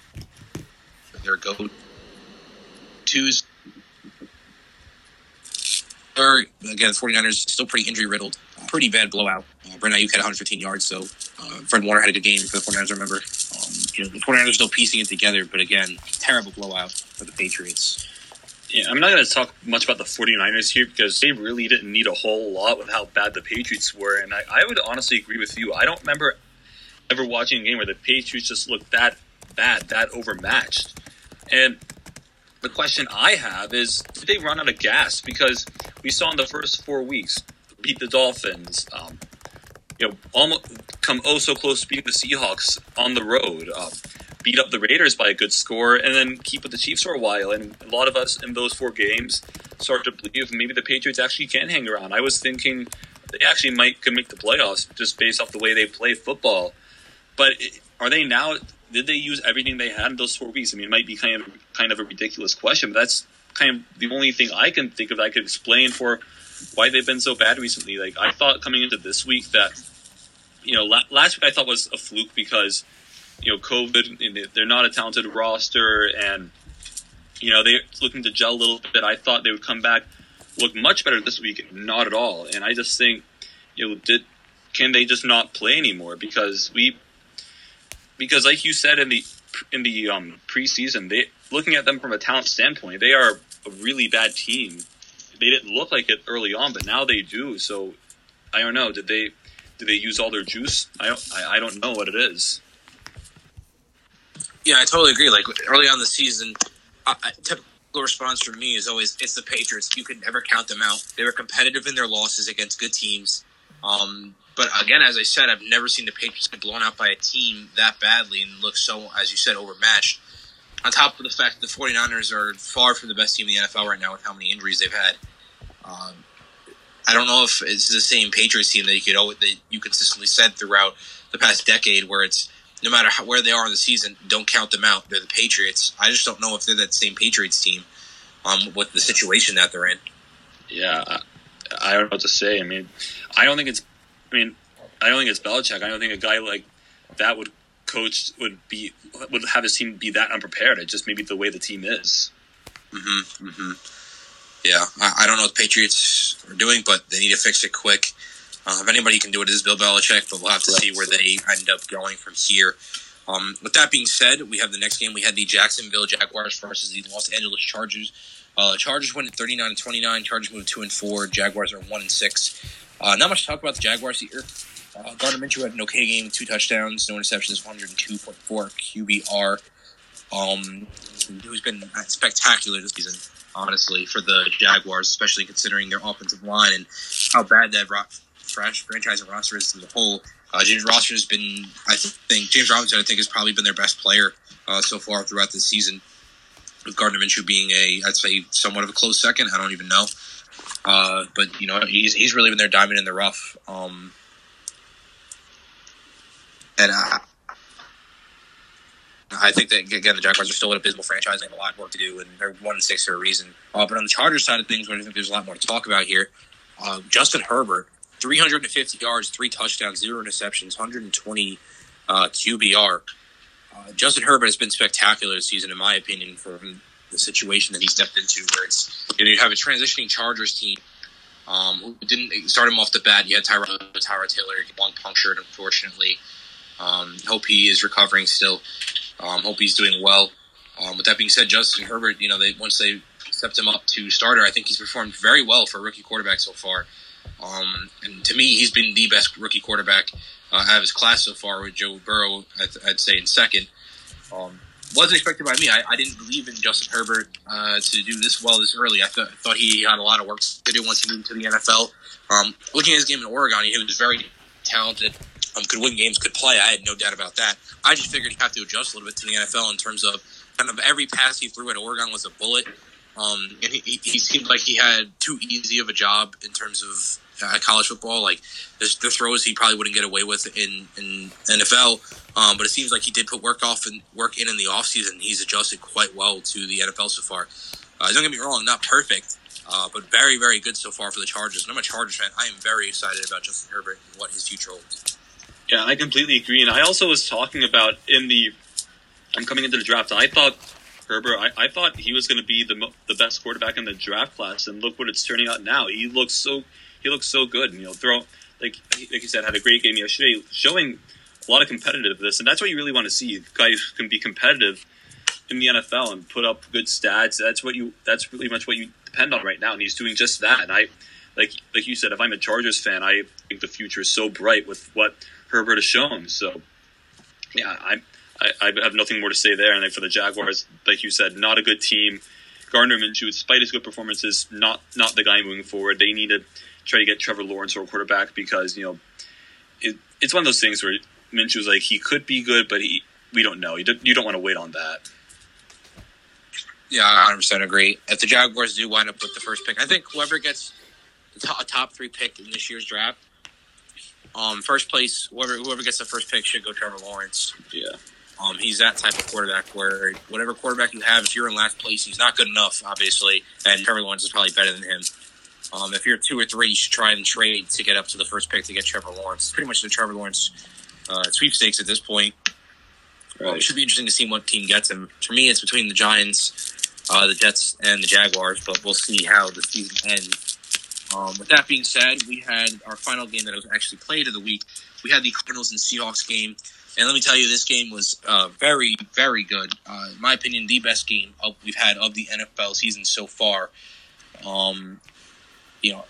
their go tos. Again, the 49ers still pretty injury riddled. Pretty bad blowout. Uh, Brent Aiyuk had 115 yards, so uh, Fred Warner had a good game for the 49ers, remember. Um, you know, the 49ers are still piecing it together, but again, terrible blowout for the Patriots. Yeah, I'm not going to talk much about the 49ers here because they really didn't need a whole lot with how bad the Patriots were. And I, I would honestly agree with you. I don't remember ever watching a game where the Patriots just looked that bad, that overmatched. And the question I have is did they run out of gas? Because we saw in the first four weeks, beat the Dolphins, um, you know, almost come oh so close to beating the Seahawks on the road. Um, beat up the Raiders by a good score, and then keep with the Chiefs for a while. And a lot of us in those four games start to believe maybe the Patriots actually can hang around. I was thinking they actually might could make the playoffs just based off the way they play football. But are they now? Did they use everything they had in those four weeks? I mean, it might be kind of kind of a ridiculous question, but that's kind of the only thing I can think of that I could explain for why they've been so bad recently. Like I thought coming into this week that you know last week I thought was a fluke because you know, COVID, they're not a talented roster, and you know they're looking to gel a little bit. I thought they would come back, look much better this week. Not at all, and I just think, you know, did can they just not play anymore? Because we, because like you said in the in the um, preseason, they looking at them from a talent standpoint, they are a really bad team. They didn't look like it early on, but now they do. So I don't know. Did they did they use all their juice? I don't. I, I don't know what it is. Yeah, I totally agree. Like early on the season, uh, typical response from me is always, "It's the Patriots. You can never count them out. They were competitive in their losses against good teams." Um, but again, as I said, I've never seen the Patriots get blown out by a team that badly and look so, as you said, overmatched. On top of the fact that the 49ers are far from the best team in the NFL right now with how many injuries they've had. Um, I don't know if it's the same Patriots team that you could that you consistently said throughout the past decade, where it's no matter how, where they are in the season, don't count them out. They're the Patriots. I just don't know if they're that same Patriots team um, with the situation that they're in. Yeah, I don't know what to say. I mean, I don't think it's. I mean, I don't think it's Belichick. I don't think a guy like that would coach would be would have his team be that unprepared. It's just maybe the way the team is. Mm-hmm. Mm-hmm. Yeah, I, I don't know what the Patriots are doing, but they need to fix it quick. Uh, if anybody can do it, it is Bill Belichick, but we'll have to see where they end up going from here. Um, with that being said, we have the next game. We had the Jacksonville Jaguars versus the Los Angeles Chargers. Uh, Chargers went at 39 and 29. Chargers move 2 and 4. Jaguars are 1 and 6. Uh, not much to talk about the Jaguars here. Uh, Gardner Minshew had an okay game, two touchdowns, no interceptions, 102.4 QBR. Um, who's been spectacular this season, honestly, for the Jaguars, especially considering their offensive line and how bad that franchise and roster is as a whole. Uh, James Robinson has been, I think, James Robinson, I think, has probably been their best player uh, so far throughout the season. With Gardner Minshew being a, I'd say, somewhat of a close second. I don't even know, uh, but you know, he's he's really been their diamond in the rough. Um, and I, I think that again, the Jaguars are still an abysmal franchise. They have a lot work to do, and they're one and six for a reason. Uh, but on the Chargers side of things, where I think there's a lot more to talk about here. Uh, Justin Herbert 350 yards, three touchdowns, zero interceptions, 120 uh, QBR. Uh, Justin Herbert has been spectacular this season, in my opinion, from the situation that he stepped into, where it's you, know, you have a transitioning Chargers team um, who didn't start him off the bat. You had Tyrod, Tyrod Taylor, lung punctured, unfortunately. Um, hope he is recovering still. Um, hope he's doing well. Um, with that being said, Justin Herbert, you know, they once they stepped him up to starter, I think he's performed very well for a rookie quarterback so far. Um, and to me, he's been the best rookie quarterback uh, out of his class so far, with Joe Burrow, I'd, I'd say, in second. Um, wasn't expected by me. I, I, didn't believe in Justin Herbert uh, to do this well this early. I th- thought he had a lot of work to do once he moved to the NFL. Um, looking at his game in Oregon, he was very talented. Um, could win games, could play. I had no doubt about that. I just figured he'd have to adjust a little bit to the NFL in terms of kind of every pass he threw at Oregon was a bullet. Um, and he, he, seemed like he had too easy of a job in terms of uh, college football. Like the, throws he probably wouldn't get away with in, in NFL. Um, but it seems like he did put work off and work in in the offseason. He's adjusted quite well to the NFL so far. Uh, don't get me wrong, not perfect, uh, but very, very good so far for the Chargers. And I'm a Chargers fan. I am very excited about Justin Herbert and what his future holds. Yeah, I completely agree. And I also was talking about in the, I'm coming into the draft, I thought Herbert, I, I thought he was going to be the the best quarterback in the draft class, and look what it's turning out now. He looks so he looks so good. And, you know, throw like like you said, had a great game yesterday, showing a lot of competitiveness, and that's what you really want to see. Guys can be competitive in the NFL and put up good stats. That's what you. That's really much what you depend on right now, and he's doing just that. And I, like like you said, if I'm a Chargers fan, I think the future is so bright with what Herbert has shown. So, yeah, I I, I have nothing more to say there. And for the Jaguars, like you said, not a good team. Gardner Minshew, despite his good performances, not not the guy moving forward. They need to try to get Trevor Lawrence or a quarterback because you know it, it's one of those things where Minshew's like he could be good, but he we don't know. You don't, you don't want to wait on that. Yeah, I 100% agree. If the Jaguars do wind up with the first pick, I think whoever gets a top three pick in this year's draft, um, first place, whoever whoever gets the first pick should go Trevor Lawrence. Yeah. Um, he's that type of quarterback where whatever quarterback you have, if you're in last place, he's not good enough, obviously, and Trevor Lawrence is probably better than him. Um, if you're two or three, you should try and trade to get up to the first pick to get Trevor Lawrence. It's pretty much the Trevor Lawrence uh, sweepstakes at this point. Right. Um, it should be interesting to see what team gets him. For me, it's between the Giants, uh, the Jets, and the Jaguars, but we'll see how the season ends. Um, with that being said, we had our final game that was actually played of the week. We had the Cardinals and Seahawks game. And let me tell you, this game was uh, very, very good. Uh, in my opinion, the best game of, we've had of the NFL season so far. Um, you know,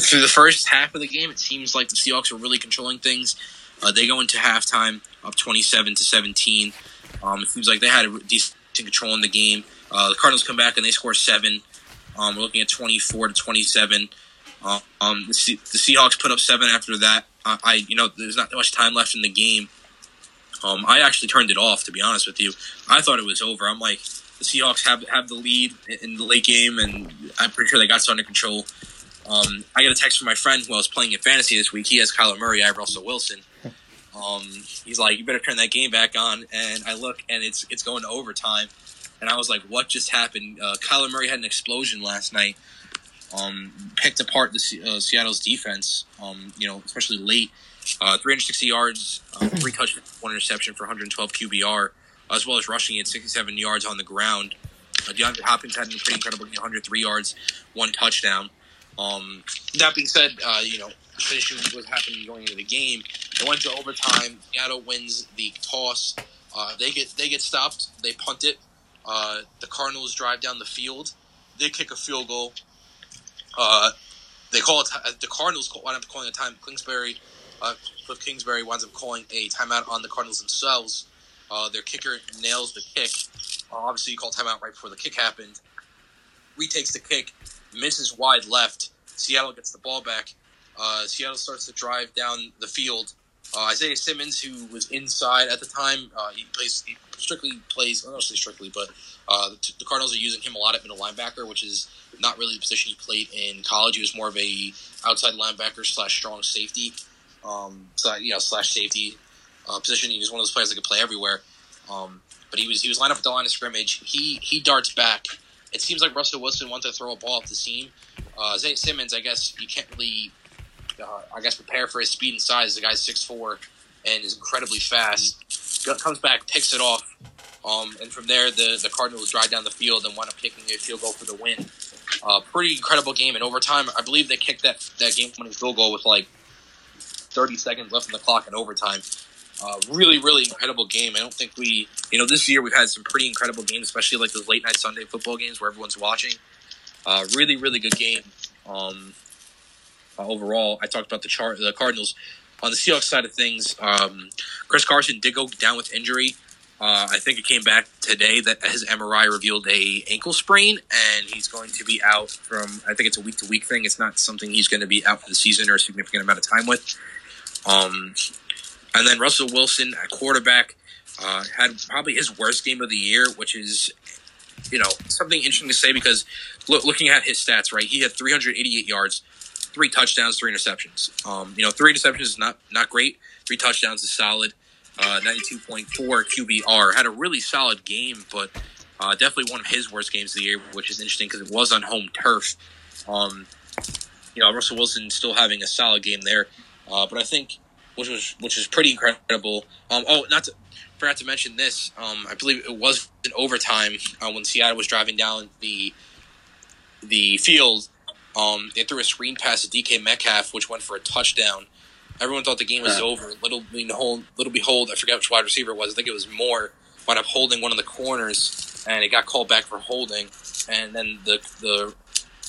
through the first half of the game, it seems like the Seahawks are really controlling things. Uh, they go into halftime up 27 to 17. Um, it seems like they had a decent control in the game. Uh, the Cardinals come back and they score seven. Um, we're looking at 24 to 27. Uh, um, the, the, Seahawks put up seven after that. I, you know, there's not much time left in the game. Um, I actually turned it off to be honest with you. I thought it was over. I'm like, the Seahawks have have the lead in the late game, and I'm pretty sure they got it under control. Um, I got a text from my friend who I was playing in fantasy this week. He has Kyler Murray. I have Russell Wilson. Um, he's like, "You better turn that game back on." And I look, and it's it's going to overtime. And I was like, "What just happened?" Uh, Kyler Murray had an explosion last night. Um, picked apart the uh, Seattle's defense. Um, you know, especially late. Uh, 360 yards, uh, three touchdowns, one interception for 112 QBR, as well as rushing at 67 yards on the ground. Uh, DeAndre Hopkins had a pretty incredible 103 yards, one touchdown. Um, that being said, uh, you know, finishing what happened going into the game, it went to overtime. Seattle wins the toss. Uh, they get they get stopped. They punt it. Uh, the Cardinals drive down the field. They kick a field goal. Uh, they call it. The Cardinals wind up calling a time. Kingsbury uh, Cliff Kingsbury winds up calling a timeout on the Cardinals themselves. Uh, their kicker nails the kick. Uh, obviously, you call timeout right before the kick happened. Retakes the kick, misses wide left. Seattle gets the ball back. Uh, Seattle starts to drive down the field. Uh, Isaiah Simmons, who was inside at the time, uh, he plays he strictly plays. I don't say strictly, but uh, the, the, Cardinals are using him a lot at middle linebacker, which is not really the position he played in college. He was more of a outside linebacker slash strong safety um, so you know slash safety uh, position. He was one of those players that could play everywhere. Um, but he was he was lined up at the line of scrimmage. He he darts back. It seems like Russell Wilson wants to throw a ball off the seam. Uh, Zay Simmons, I guess you can't really, uh, I guess, prepare for his speed and size. The guy's six four and is incredibly fast. Comes back, picks it off, um, and from there the the Cardinals drive down the field and wind up kicking a field goal for the win. Uh, pretty incredible game in overtime. I believe they kicked that that game winning field goal with like 30 seconds left in the clock in overtime. Uh, really, really incredible game. I don't think we, you know, this year we've had some pretty incredible games, especially like those late night Sunday football games where everyone's watching. Uh, really, really good game. Um, uh, overall, I talked about the chart, the Cardinals. On the Seahawks side of things, um, Chris Carson did go down with injury. Uh, I think it came back today that his MRI revealed a ankle sprain, and he's going to be out from. I think it's a week to week thing. It's not something he's going to be out for the season or a significant amount of time with. Um, and then Russell Wilson at quarterback uh, had probably his worst game of the year, which is, you know, something interesting to say because look, looking at his stats, right, he had 388 yards, three touchdowns, three interceptions. Um, you know, three interceptions is not not great. Three touchdowns is solid. Uh, 92.4 QBR had a really solid game, but uh, definitely one of his worst games of the year, which is interesting because it was on home turf. Um, you know, Russell Wilson still having a solid game there. Uh, but I think which was which is pretty incredible. Um, oh, not to forgot to mention this. Um, I believe it was in overtime uh, when Seattle was driving down the the field. Um, they threw a screen pass to DK Metcalf, which went for a touchdown. Everyone thought the game was over. Little behold, little behold, I forget which wide receiver it was. I think it was Moore. Wound up holding one of the corners, and it got called back for holding. And then the the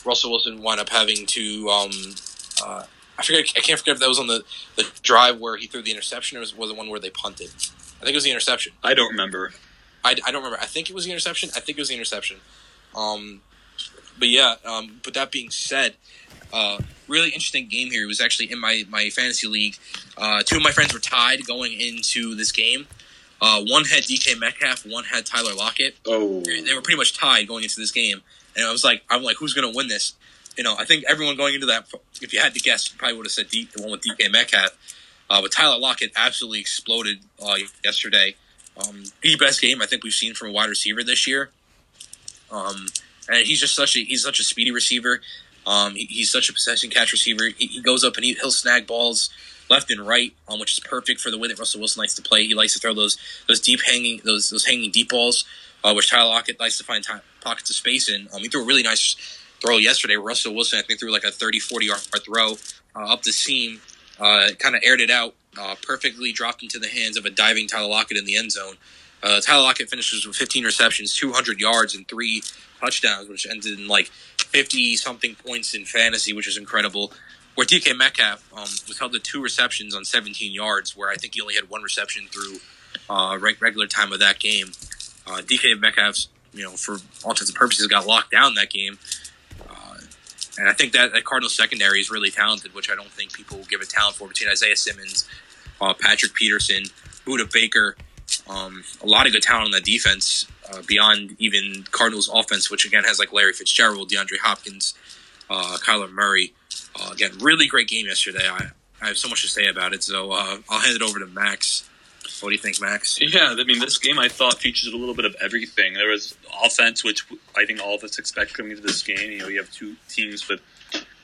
Russell Wilson wound up having to. Um, uh, I forget. I can't forget if that was on the, the drive where he threw the interception, or was, was the one where they punted. I think it was the interception. I don't remember. I, I don't remember. I think it was the interception. I think it was the interception. Um, but yeah. Um, but that being said, uh, really interesting game here. It was actually in my my fantasy league. Uh, two of my friends were tied going into this game. Uh, one had DK Metcalf. One had Tyler Lockett. Oh, They were pretty much tied going into this game, and I was like, I'm like, who's going to win this? You know, I think everyone going into that, if you had to guess, probably would have said the one with DK Metcalf. Uh, but Tyler Lockett absolutely exploded uh, yesterday. Um, the best game I think we've seen from a wide receiver this year. Um, and he's just such a he's such a speedy receiver. Um, he, he's such a possession catch receiver. He, he goes up and he, he'll snag balls left and right, um, which is perfect for the way that Russell Wilson likes to play. He likes to throw those those deep hanging those those hanging deep balls, uh, which Tyler Lockett likes to find pockets of space in. Um, he threw a really nice throw yesterday. Russell Wilson, I think, threw like a 30, 40 yard throw uh, up the seam, uh, kind of aired it out, uh, perfectly dropped into the hands of a diving Tyler Lockett in the end zone. Uh, Tyler Lockett finishes with 15 receptions, 200 yards, and three touchdowns, which ended in like 50 something points in fantasy, which is incredible. Where DK Metcalf um, was held to two receptions on 17 yards, where I think he only had one reception through uh, regular time of that game. Uh, DK Metcalf's, you know, for all intents and purposes, got locked down that game. And I think that, that Cardinals secondary is really talented, which I don't think people will give it talent for. Between Isaiah Simmons, uh, Patrick Peterson, Budda Baker, um, a lot of good talent on that defense uh, beyond even Cardinals offense, which again has like Larry Fitzgerald, DeAndre Hopkins, uh, Kyler Murray. Uh, again, really great game yesterday. I, I have so much to say about it, so uh, I'll hand it over to Max. What do you think, Max? Yeah, I mean, this game I thought featured a little bit of everything. There was offense, which I think all of us expect coming into this game. You know, you have two teams with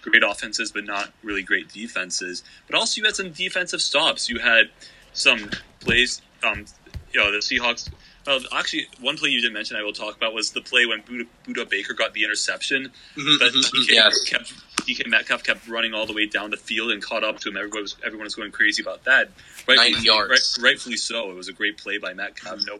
great offenses, but not really great defenses. But also, you had some defensive stops. You had some plays. Um, you know, the Seahawks. Well, actually, one play you didn't mention I will talk about was the play when Budda, Budda Baker got the interception. But DK, yes. kept, DK Metcalf kept running all the way down the field and caught up to him. Everyone was everyone was going crazy about that. Rightfully, 90 yards. Right, rightfully so. It was a great play by Metcalf. No, I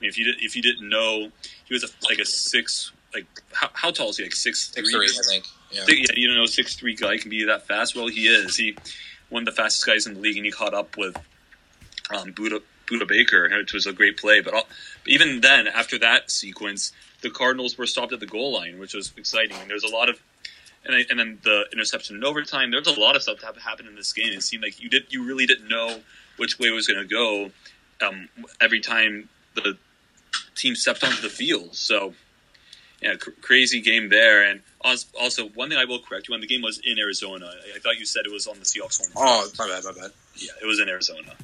mean, if you did, if you didn't know, he was a, like a six. Like how, how tall is he? Like six Six three, I think. Yeah. yeah, you don't know, six three guy can be that fast. Well, he is. He one of the fastest guys in the league, and he caught up with um, Budda Budda Baker, which was a great play. But, all, but even then, after that sequence, the Cardinals were stopped at the goal line, which was exciting. And there's a lot of and, I, and then the interception in overtime. There's a lot of stuff that happened in this game. It seemed like you did you really didn't know which way it was going to go um, every time the team stepped onto the field. So yeah, cr- crazy game there. And also, one thing I will correct you on: the game was in Arizona. I, I thought you said it was on the Seahawks home. Oh, my bad, my bad. Yeah, it was in Arizona.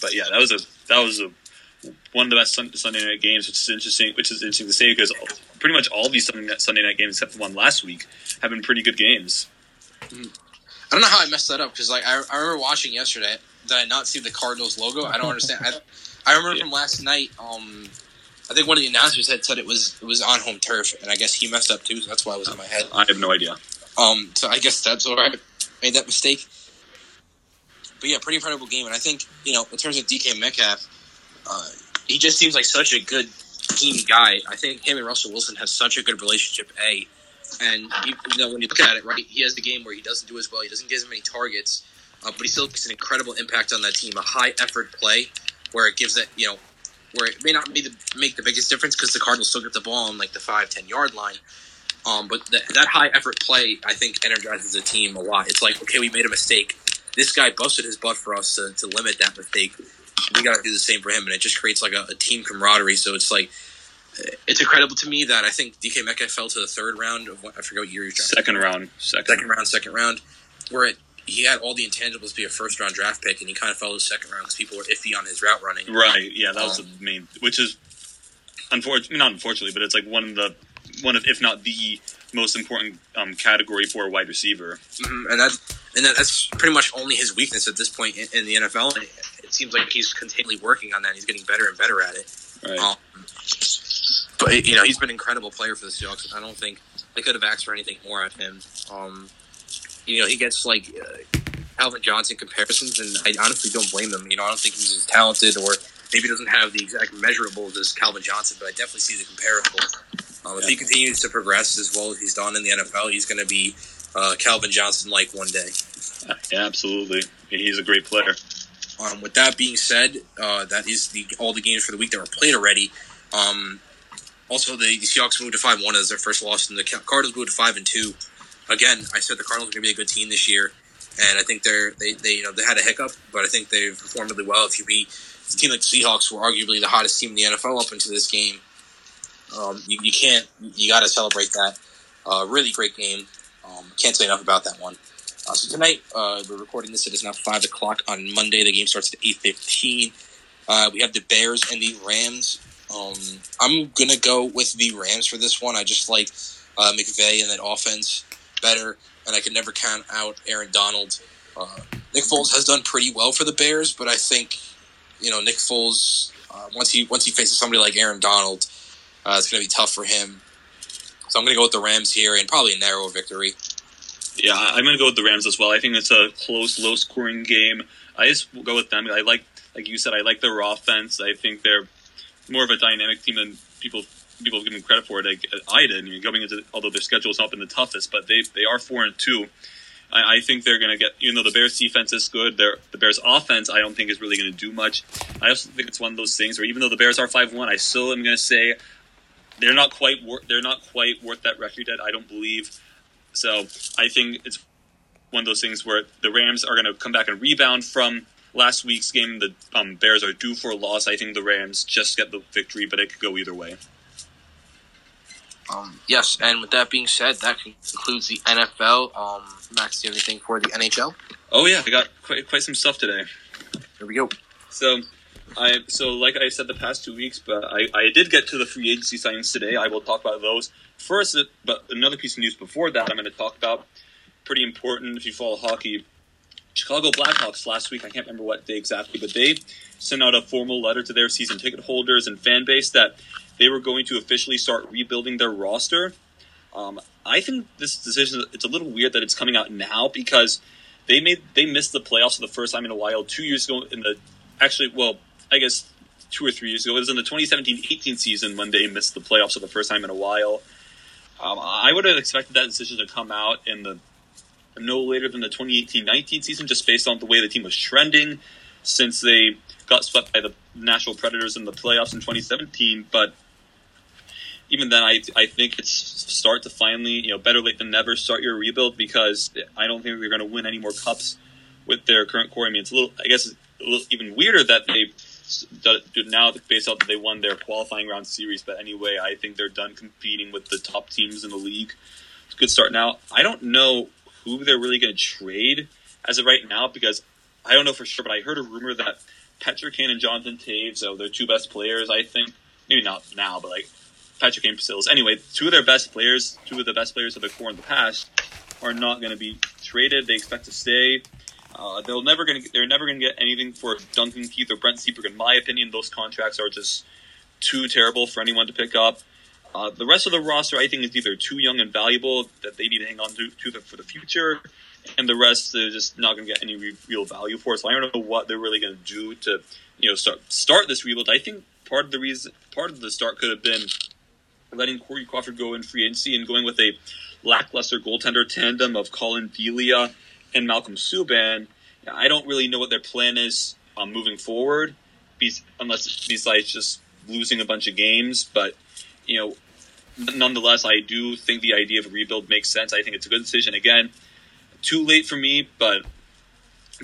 But yeah, that was a that was a one of the best Sun- Sunday night games, which is interesting. Which is interesting to say because pretty much all these Sunday night, games, except the one last week, have been pretty good games. I don't know how I messed that up because like I, I remember watching yesterday. Did I not see the Cardinals logo? I don't understand. I, I remember Yeah. from last night. Um, I think one of the announcers had said it was it was on home turf, and I guess he messed up too. So that's why it was in my head. I have no idea. Um, so I guess that's where I made that mistake. But yeah, pretty incredible game, and I think you know in terms of DK Metcalf, uh, he just seems like such a good team guy. I think him and Russell Wilson have such a good relationship. A, and you, know when you look at it, right, he has the game where he doesn't do as well. He doesn't get as many targets, uh, but he still makes an incredible impact on that team. A high effort play where it gives that you know where it may not be the, make the biggest difference because the Cardinals still get the ball on like the five ten yard line. Um, but that, that high effort play, I think, energizes the team a lot. It's like, okay, we made a mistake. This guy busted his butt for us to, to limit that mistake. We got to do the same for him, and it just creates like a, a team camaraderie. So it's like, it's incredible to me that I think DK Metcalf fell to the third round of what I forget what year he was drafted. Second round, second. Second round, second round, where it, he had all the intangibles to be a first round draft pick, and he kind of fell to the second round because people were iffy on his route running. Right. Yeah, that was Um, the main, which is unfortunately not unfortunately, but it's like one of the one of if not the most important um, category for a wide receiver. Mhm, and that's and that's pretty much only his weakness at this point in, in the NFL. It, seems like he's continually working on that. He's getting better and better at it. Right. Um, but you know, he's been an incredible player for the Seahawks. I don't think they could have asked for anything more of him. Um, you know, he gets like uh, Calvin Johnson comparisons, and I honestly don't blame them. You know, I don't think he's as talented, or maybe doesn't have the exact measurables as Calvin Johnson, but I definitely see the comparables. Um, if he continues to progress as well as he's done in the NFL, he's going to be uh, Calvin Johnson like one day. Yeah, absolutely. He's a great player. Um, with that being said, uh, that is the all the games for the week that were played already. Um, also, the, the Seahawks moved to five one as their first loss, and the Cardinals moved to five and two. Again, I said the Cardinals are going to be a good team this year, and I think they're they, they you know they had a hiccup, but I think they've performed really well. If you beat a team like the Seahawks, who are arguably the hottest team in the NFL up into this game, um, you, you, can't you got to celebrate that. Uh, really great game. Um, can't say enough about that one. Uh, so tonight uh, we're recording this. It is now five o'clock on Monday. The game starts at eight fifteen. Uh, we have the Bears and the Rams. Um, I'm gonna go with the Rams for this one. I just like uh, McVay and that offense better, and I can never count out Aaron Donald. Uh, Nick Foles has done pretty well for the Bears, but I think you know Nick Foles uh, once he once he faces somebody like Aaron Donald, uh, it's to be tough for him. So I'm to go with the Rams here and probably a narrow victory. Yeah, I'm going to go with the Rams as well. I think it's a close, low-scoring game. I just go with them. I like, like you said, I like their offense. I think they're more of a dynamic team than people people give them credit for it. Like I did. I mean, going into although their schedule has not been the toughest, but they they are four and two. I, I think they're going to get. Even though the Bears' defense is good, their the Bears' offense I don't think is really going to do much. I also think it's one of those things where even though the Bears are five one, I still am going to say they're not quite wor- they're not quite worth that record yet. I don't believe. So I think it's one of those things where the Rams are going to come back and rebound from last week's game. The um, Bears are due for a loss. I think the Rams just get the victory, but it could go either way. Um, yes, and with that being said, that concludes the NFL. Um, Max, do you have anything for the NHL? Oh yeah, I got quite, quite some stuff today. Here we go. So, I so like I said the past two weeks, but I, I did get to the free agency signings today. I will talk about those first. But another piece of news before that, I'm going to talk about pretty important if you follow hockey. Chicago Blackhawks last week, I can't remember what day exactly, but they sent out a formal letter to their season ticket holders and fan base that they were going to officially start rebuilding their roster. Um, I think this decision it's a little weird that it's coming out now because they made they missed the playoffs for the first time in a while. Two years ago, in the actually, well, I guess two or three years ago, it was in the 2017-18 season when they missed the playoffs for the first time in a while. Um, I would have expected that decision to come out in the no later than the 2018-19 season, just based on the way the team was trending since they got swept by the Nashville Predators in the playoffs in 2017. But even then, I I think it's start to finally, you know, better late than never start your rebuild because I don't think they're going to win any more cups with their current core. I mean, it's a little, I guess, a little even weirder that they now based off that they won their qualifying round series. But anyway, I think they're done competing with the top teams in the league. It's a good start now. I don't know who they're really going to trade as of right now because I don't know for sure, but I heard a rumor that Patrick Kane and Jonathan Toews, so their two best players, I think, maybe not now, but like Patrick Kane Sills. Anyway, two of their best players, two of the best players of the core in the past, are not going to be traded. They expect to stay. Uh, they'll never going to. They're never going to get anything for Duncan Keith or Brent Seabrook. In my opinion, those contracts are just too terrible for anyone to pick up. Uh, the rest of the roster, I think, is either too young and valuable that they need to hang on to, to for the future, and the rest is just not going to get any re- real value for. So I don't know what they're really going to do to, you know, start start this rebuild. I think part of the reason, part of the start could have been letting Corey Crawford go in free agency and going with a lackluster goaltender tandem of Collin Delia and Malcolm Subban. I don't really know what their plan is um, moving forward, unless besides just losing a bunch of games. But you know, nonetheless, I do think the idea of a rebuild makes sense. I think it's a good decision. Again, too late for me, but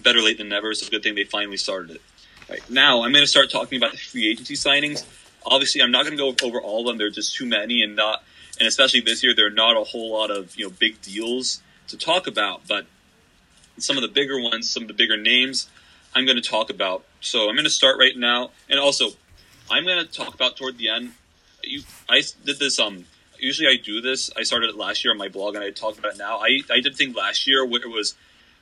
better late than never. It's a good thing they finally started it. Right now, I'm going to start talking about the free agency signings. Obviously, I'm not going to go over all of them. There are just too many, and not, and especially this year, there are not a whole lot of you know big deals to talk about. But some of the bigger ones, some of the bigger names, I'm going to talk about. So I'm going to start right now, and also I'm going to talk about toward the end. You, I did this. Um, usually I do this. I started it last year on my blog, and I talked about it now. I I did think last year where it was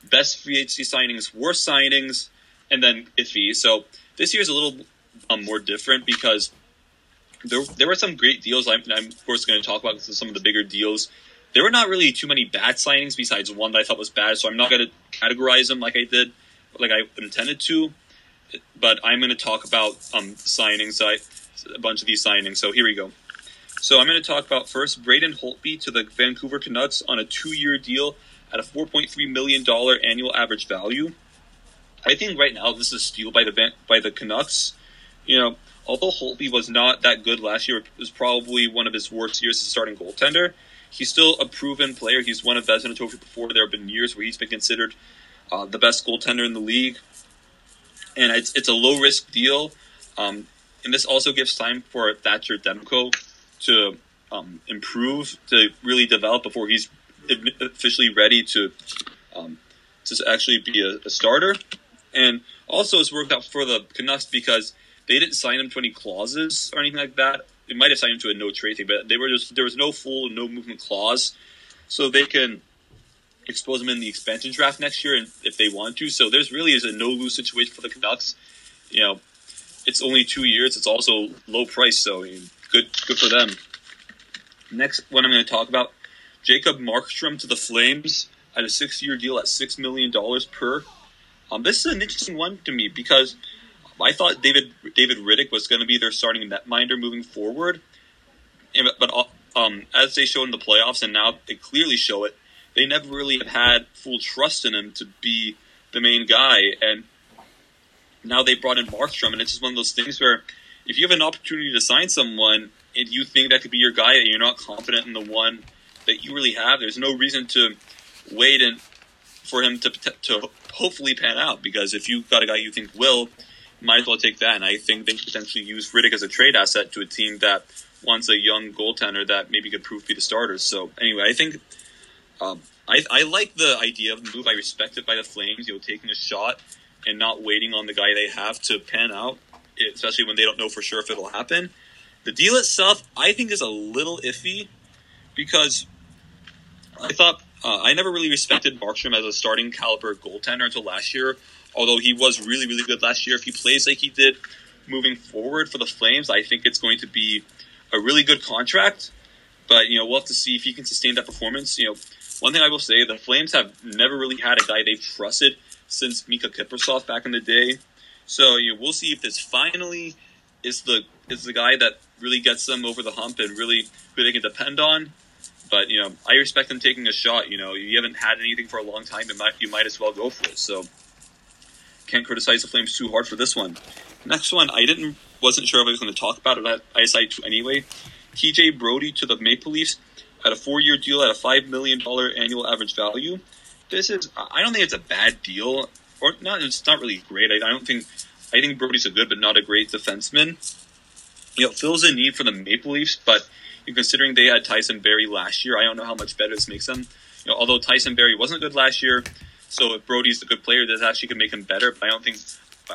best free agency signings, worst signings, and then iffy. So this year's a little um, more different because there there were some great deals. I'm, I'm of course going to talk about some of the bigger deals. There were not really too many bad signings besides one that I thought was bad. So I'm not going to categorize them like I did, like I intended to. But I'm going to talk about um, signings. I, a bunch of these signings. So here we go. So I'm going to talk about first Braden Holtby to the Vancouver Canucks on a two-year deal at a 4.3 million dollar annual average value. I think right now this is a steal by the by the Canucks. You know, although Holtby was not that good last year, it was probably one of his worst years as a starting goaltender. He's still a proven player. He's won a Vezina Trophy before. There have been years where he's been considered uh, the best goaltender in the league, and it's it's a low risk deal. Um, and this also gives time for Thatcher Demko to um, improve, to really develop before he's officially ready to um, to actually be a, a, starter. And also, it's worked out for the Canucks because they didn't sign him to any clauses or anything like that. They might have signed him to a no trade thing, but they were just there was no full no movement clause, so they can expose him in the expansion draft next year, and if they want to. So there's really is a no lose situation for the Canucks. You know, it's only two years. It's also low price, so I mean, good good for them. Next one I'm going to talk about Jacob Markstrom to the Flames at a six year deal at $6 million per. Um, this is an interesting one to me because I thought David David Rittich was going to be their starting netminder moving forward. But uh, um, as they showed in the playoffs, and now they clearly show it, they never really have had full trust in him to be the main guy. And now they brought in Markstrom, and it's just one of those things where if you have an opportunity to sign someone and you think that could be your guy, and you're not confident in the one that you really have, there's no reason to wait and for him to to hopefully pan out. Because if you've got a guy you think will, might as well take that. And I think they could potentially use Rittich as a trade asset to a team that wants a young goaltender that maybe could prove to be the starter. So anyway, I think um, I, I like the idea of the move. I respect it by the Flames. You know, taking a shot and not waiting on the guy they have to pan out, especially when they don't know for sure if it'll happen. The deal itself, I think, is a little iffy because I thought uh, I never really respected Markstrom as a starting caliber goaltender until last year. Although he was really, really good last year, if he plays like he did moving forward for the Flames, I think it's going to be a really good contract. But you know, we'll have to see if he can sustain that performance. You know, one thing I will say, the Flames have never really had a guy they've trusted since Mika Kiprusoff back in the day. So you know, we'll see if this finally is the is the guy that really gets them over the hump and really who they can depend on. But you know, I respect them taking a shot. You know, you haven't had anything for a long time, you might you might as well go for it. So can't criticize the Flames too hard for this one. Next one, I didn't wasn't sure if I was going to talk about it. I decided to anyway. TJ Brodie to the Maple Leafs at a four-year deal at a five million dollar annual average value. This is I don't think it's a bad deal, or not. It's not really great. I, I don't think I think Brodie's a good but not a great defenseman. You know, fills a need for the Maple Leafs, but considering they had Tyson Barrie last year, I don't know how much better this makes them. You know, although Tyson Barrie wasn't good last year, so if Brodie's a good player, this actually could make him better. But I don't think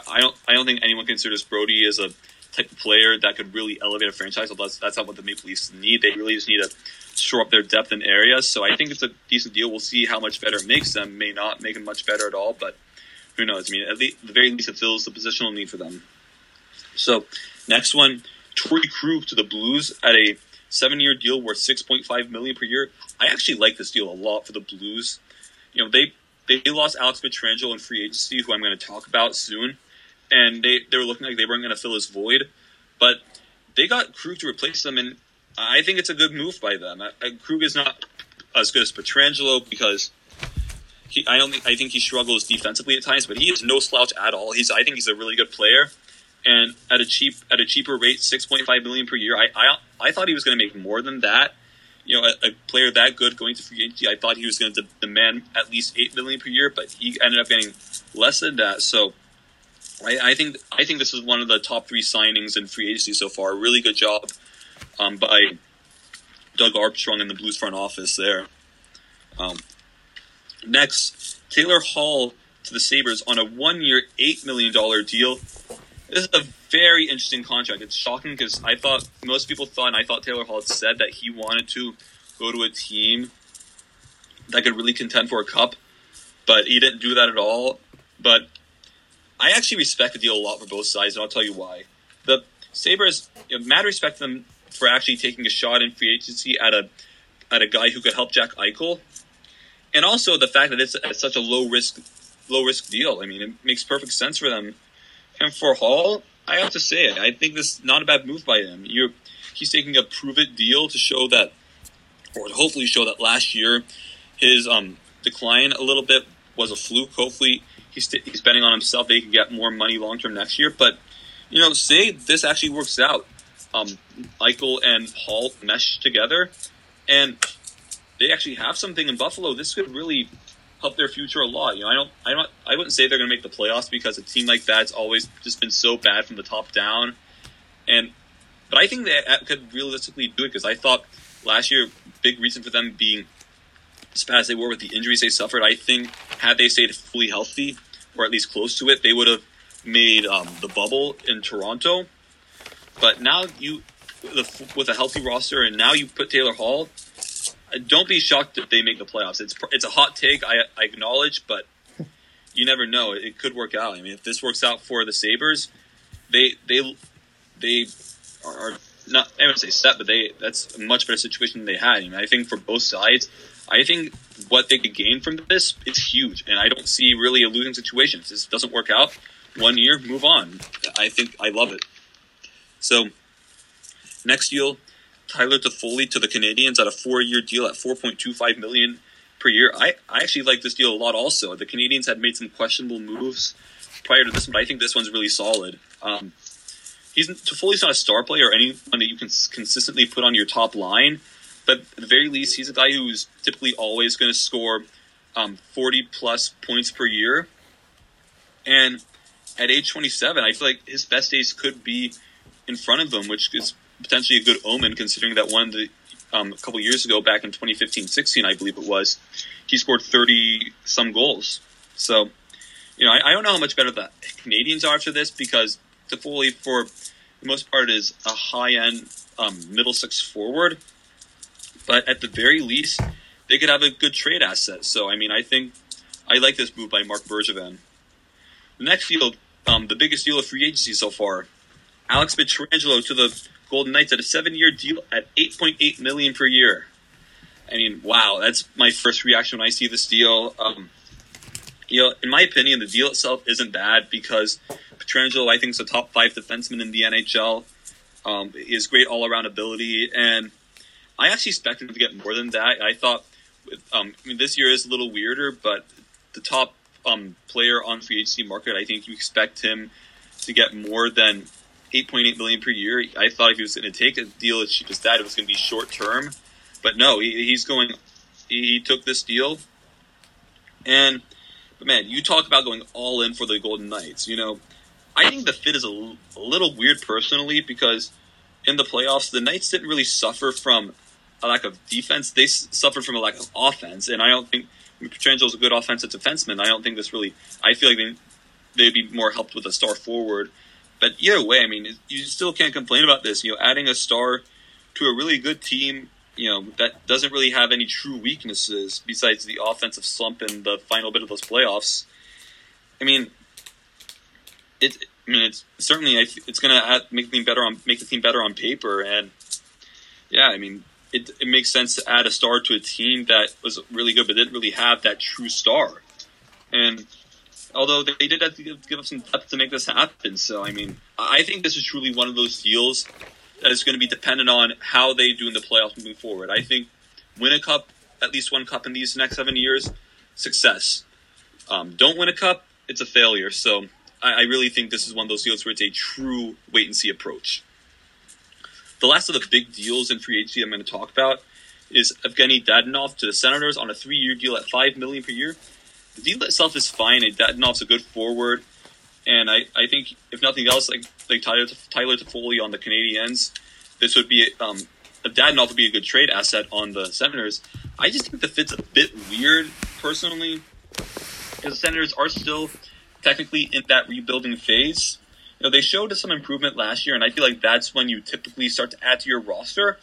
I don't I don't think anyone considers Brodie as a type of player that could really elevate a franchise. So that's that's not what the Maple Leafs need. They really just need to shore up their depth in areas. So I think it's a decent deal. We'll see how much better it makes them. May not make them much better at all, but who knows? I mean, at the very least, it fills the positional need for them. So next one, Torey Krug to the Blues at a seven year deal worth six point five million per year. I actually like this deal a lot for the Blues. You know, they they lost Alex Pietrangelo in free agency, who I'm going to talk about soon, and they they were looking like they weren't going to fill his void, but they got Krug to replace them, and I think it's a good move by them. I, I, Krug is not as good as Pietrangelo because he, I think I think he struggles defensively at times, but he is no slouch at all. He's I think he's a really good player, and at a cheap at a cheaper rate, six point five million per year. I I, I thought he was going to make more than that. You know, a, a, player that good going to free agency, I thought he was going to demand at least eight million per year, but he ended up getting less than that. So, I, I think I think this is one of the top three signings in free agency so far. Really good job um, by Doug Armstrong in the Blues front office there. Um, next, Taylor Hall to the Sabres on a one-year, eight million dollar deal. This is a very interesting contract. It's shocking because I thought most people thought, and I thought Taylor Hall said that he wanted to go to a team that could really contend for a cup. but he didn't do that at all. But I actually respect the deal a lot for both sides, and I'll tell you why. The Sabres, you know, mad respect them for actually taking a shot in free agency at a at a guy who could help Jack Eichel, and also the fact that it's, it's such a low risk low risk deal. I mean, it makes perfect sense for them. And for Hall, I have to say it. I think this is not a bad move by him. You're, he's taking a prove it deal to show that, or hopefully show that last year his um, decline a little bit was a fluke. Hopefully he's, he's betting on himself he can get more money long term next year. But, you know, say this actually works out. Um, Eichel and Hall mesh together, and they actually have something in Buffalo. This could really help their future a lot. You know, I don't, I don't, I wouldn't say they're going to make the playoffs because a team like that's always just been so bad from the top down. And, but I think they could realistically do it because I thought last year, big reason for them being as bad as they were with the injuries they suffered. I think had they stayed fully healthy or at least close to it, they would have made um, the bubble in Toronto. But now you, with a healthy roster, and now you put Taylor Hall don't be shocked if they make the playoffs. It's it's a hot take, I, I acknowledge, but you never know. It could work out. I mean, if this works out for the Sabres, they they they are not I wouldn't say set, but they that's a much better situation than they had. I mean, I think for both sides, I think what they could gain from this is huge, and I don't see really a losing situation. If this doesn't work out, one year, move on. I think I love it. So, next deal, Tyler Toffoli to the Canadiens at a four-year deal at 4.25 million per year. I, I actually like this deal a lot. Also, the Canadiens had made some questionable moves prior to this, but I think this one's really solid. Um, he's Toffoli's not a star player or anyone that you can consistently put on your top line, but at the very least, he's a guy who's typically always going to score um, 40 plus points per year. And at age 27, I feel like his best days could be in front of him, which is potentially a good omen considering that one of the, um, a couple years ago, back in 2015-16, I believe it was, he scored 30 some goals. So, you know, I, I, don't know how much better the Canadiens are after this because Toffoli, for the most part, is a high-end um, middle six forward. But at the very least, they could have a good trade asset. So, I mean, I think I like this move by Marc Bergevin. The next deal, um, the biggest deal of free agency so far, Alex Pietrangelo to the Golden Knights at a seven-year deal at 8.8 million per year. I mean, wow, that's my first reaction when I see this deal. Um, you know, in my opinion, the deal itself isn't bad because Pietrangelo, I think, is a top five defenseman in the NHL. Um, he has great all-around ability, and I actually expected him to get more than that. I thought, um, I mean, this year is a little weirder, but the top um, player on free agency market, I think you expect him to get more than 8.8 million per year. I thought if he was going to take a deal as cheap as that, it was going to be short term. But no, he, he's going. He took this deal, and but man, you talk about going all in for the Golden Knights. You know, I think the fit is a, little weird personally because in the playoffs, the Knights didn't really suffer from a lack of defense. They s- suffered from a lack of offense, and I don't think is a good offensive defenseman. I don't think this really. I feel like they, they'd be more helped with a star forward but either way, I mean, you still can't complain about this. You know, adding a star to a really good team, you know, that doesn't really have any true weaknesses besides the offensive slump in the final bit of those playoffs. I mean, it. I mean, it's certainly it's going to make the team better on make the team better on paper, and yeah, I mean, it, it makes sense to add a star to a team that was really good, but didn't really have that true star. And although they did have to give, give up some depth to make this happen. So, I mean, I think this is truly one of those deals that is going to be dependent on how they do in the playoffs moving forward. I think win a cup, at least one cup in these next seven years, success. Um, don't win a cup, it's a failure. So, I, I really think this is one of those deals where it's a true wait and see approach. The last of the big deals in free agency I'm going to talk about is Evgeny Dadonov to the Senators on a three-year deal at five million per year the deal itself is fine. Dadonov's a good forward, and I, I think if nothing else, like like Tyler Tyler Toffoli on the Canadiens, this would be um, Dadonov would be a good trade asset on the Senators. I just think the fit's a bit weird personally, because the Senators are still technically in that rebuilding phase. You know, they showed some improvement last year, and I feel like that's when you typically start to add to your roster.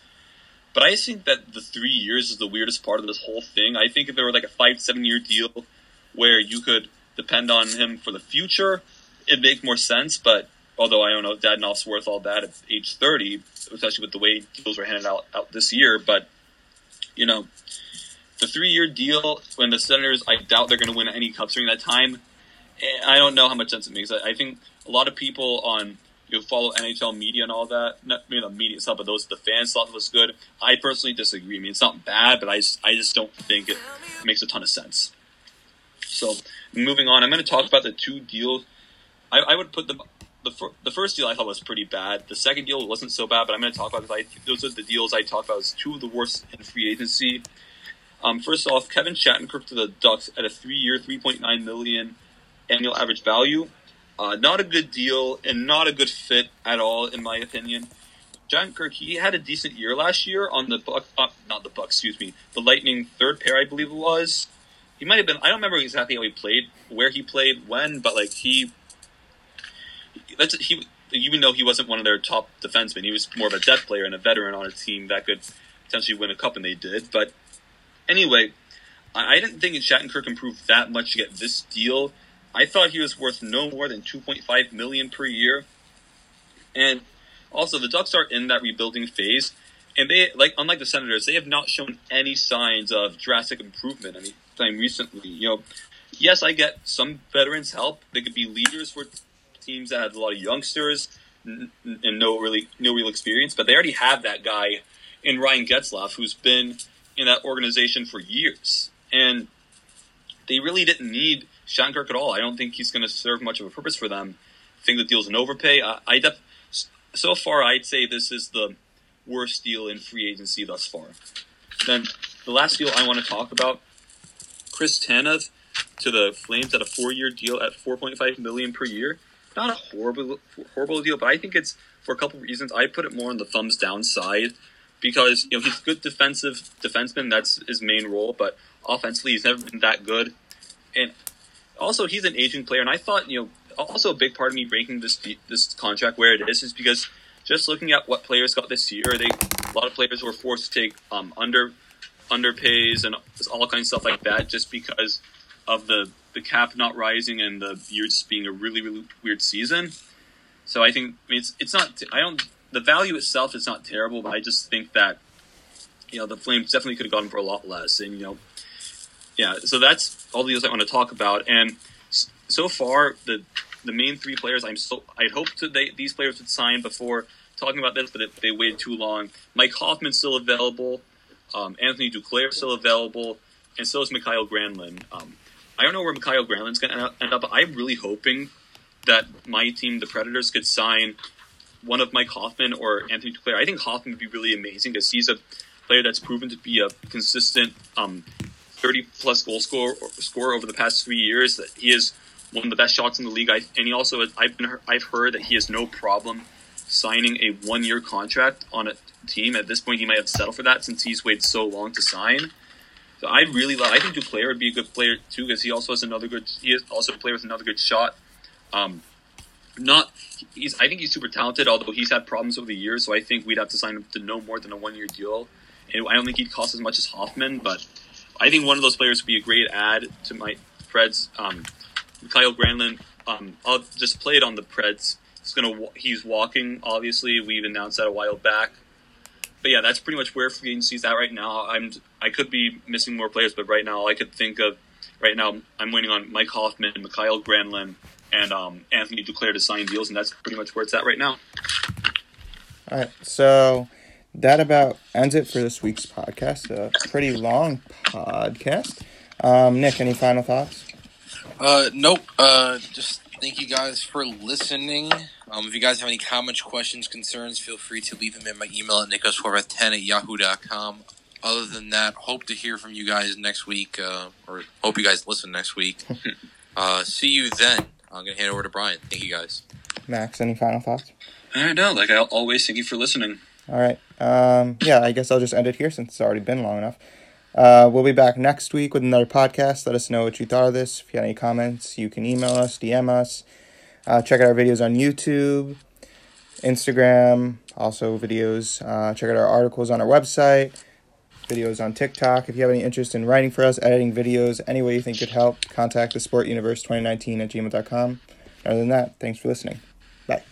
But I just think that the three years is the weirdest part of this whole thing. I think if there were like a five, seven year deal where you could depend on him for the future, it'd make more sense. But although I don't know Dadonov's worth all that at age 30, especially with the way deals were handed out, out this year. But, you know, the three year deal, when the Senators, I doubt they're going to win any cups during that time. I don't know how much sense it makes. I, I think a lot of people on you know, follow NHL media and all that. Not maybe media stuff, but those the fans thought it was good. I personally disagree. I mean, it's not bad, but I just, I just don't think it makes a ton of sense. So moving on, I'm going to talk about the two deals. I, I would put the the, fir- the first deal I thought was pretty bad. The second deal wasn't so bad, but I'm going to talk about those are the deals I talked about as two of the worst in free agency. Um, first off, Kevin Shattenkirk to the Ducks at a three-year, 3.9 million annual average value. Uh, not a good deal and not a good fit at all, in my opinion. Shattenkirk, he had a decent year last year on the Buck, uh, not the Buck, excuse me, the Lightning third pair, I believe it was. He might have been. I don't remember exactly how he played, where he played, when, but like he that's he. Even though he wasn't one of their top defensemen, he was more of a depth player and a veteran on a team that could potentially win a cup, and they did. But anyway, I, I didn't think Shattenkirk improved that much to get this deal. I thought he was worth no more than 2.5 million per year. And also, the Ducks are in that rebuilding phase, and they like unlike the Senators, they have not shown any signs of drastic improvement anytime recently. You know, yes, I get some veterans help; they could be leaders for teams that have a lot of youngsters and no really no real experience, but they already have that guy in Ryan Getzlaf who's been in that organization for years, and they really didn't need Shattenkirk at all. I don't think he's going to serve much of a purpose for them. I think the deal's an overpay. I, I def- so far I'd say this is the worst deal in free agency thus far. Then the last deal I want to talk about, Chris Tanev to the Flames at a four-year deal at 4.5 million per year not a horrible horrible deal, but I think it's for a couple of reasons. I put it more on the thumbs down side because you know he's a good defensive defenseman. That's his main role, but offensively he's never been that good. And also he's an aging player, and I thought you know also a big part of me breaking this this contract where it is is because just looking at what players got this year, they a lot of players were forced to take um, under underpays and all kinds of stuff like that just because of the the cap not rising and the year just being a really really weird season. So I think I mean, it's it's not I don't the value itself is not terrible, but I just think that you know the Flames definitely could have gotten for a lot less, and you know yeah. So that's all the deals I want to talk about, and so far the the main three players I'm so I'd hoped that they, these players would sign before talking about this, but they waited too long. Mike Hoffman's still available. Um, Anthony Duclair still available, and so is Mikael Granlund. Um, I don't know where Mikael Granlund's going to end up. But I'm really hoping that my team, the Predators, could sign one of Mike Hoffman or Anthony Duclair. I think Hoffman would be really amazing because he's a player that's proven to be a consistent um, 30 plus goal scorer, scorer over the past three years. That he is one of the best shots in the league. I, and he also, I've been, I've heard that he has no problem signing a one year contract on a team. At this point, he might have settled for that since he's waited so long to sign. So I really love. I think Duclair would be a good player too because he also has another good. He is also a player with another good shot. Um, not he's. I think he's super talented. Although he's had problems over the years, so I think we'd have to sign him to no more than a one year deal. And I don't think he'd cost as much as Hoffman, but I think one of those players would be a great add to my Preds. Um, Kyle Granlund. Um, I'll just play it on the Preds. He's gonna. He's walking. Obviously, we've announced that a while back but yeah, that's pretty much where free agency's at right now. I'm I could be missing more players, but right now all I could think of right now I'm waiting on Mike Hoffman, Mikael Granlund, and um, Anthony Duclair to sign deals, and that's pretty much where it's at right now. All right, so that about ends it for this week's podcast. A pretty long podcast. Um, Nick, any final thoughts? Uh, nope. Uh, just thank you guys for listening. Um, if you guys have any comments, questions, concerns, feel free to leave them in my email at nickosforva10 at yahoo.com. Other than that, hope to hear from you guys next week, uh, or hope you guys listen next week. uh, see you then. I'm going to hand over to Brian. Thank you guys. Max, any final thoughts? I know. Like I always, thank you for listening. All right. Um, yeah, I guess I'll just end it here since it's already been long enough. Uh, we'll be back next week with another podcast. Let us know what you thought of this. If you have any comments, you can email us, DM us. Uh, check out our videos on YouTube, Instagram, also videos. Uh, check out our articles on our website. videos on TikTok. If you have any interest in writing for us, editing videos, any way you think could help, contact the Sport Universe 2019 at gmail.com. Other than that, thanks for listening. Bye.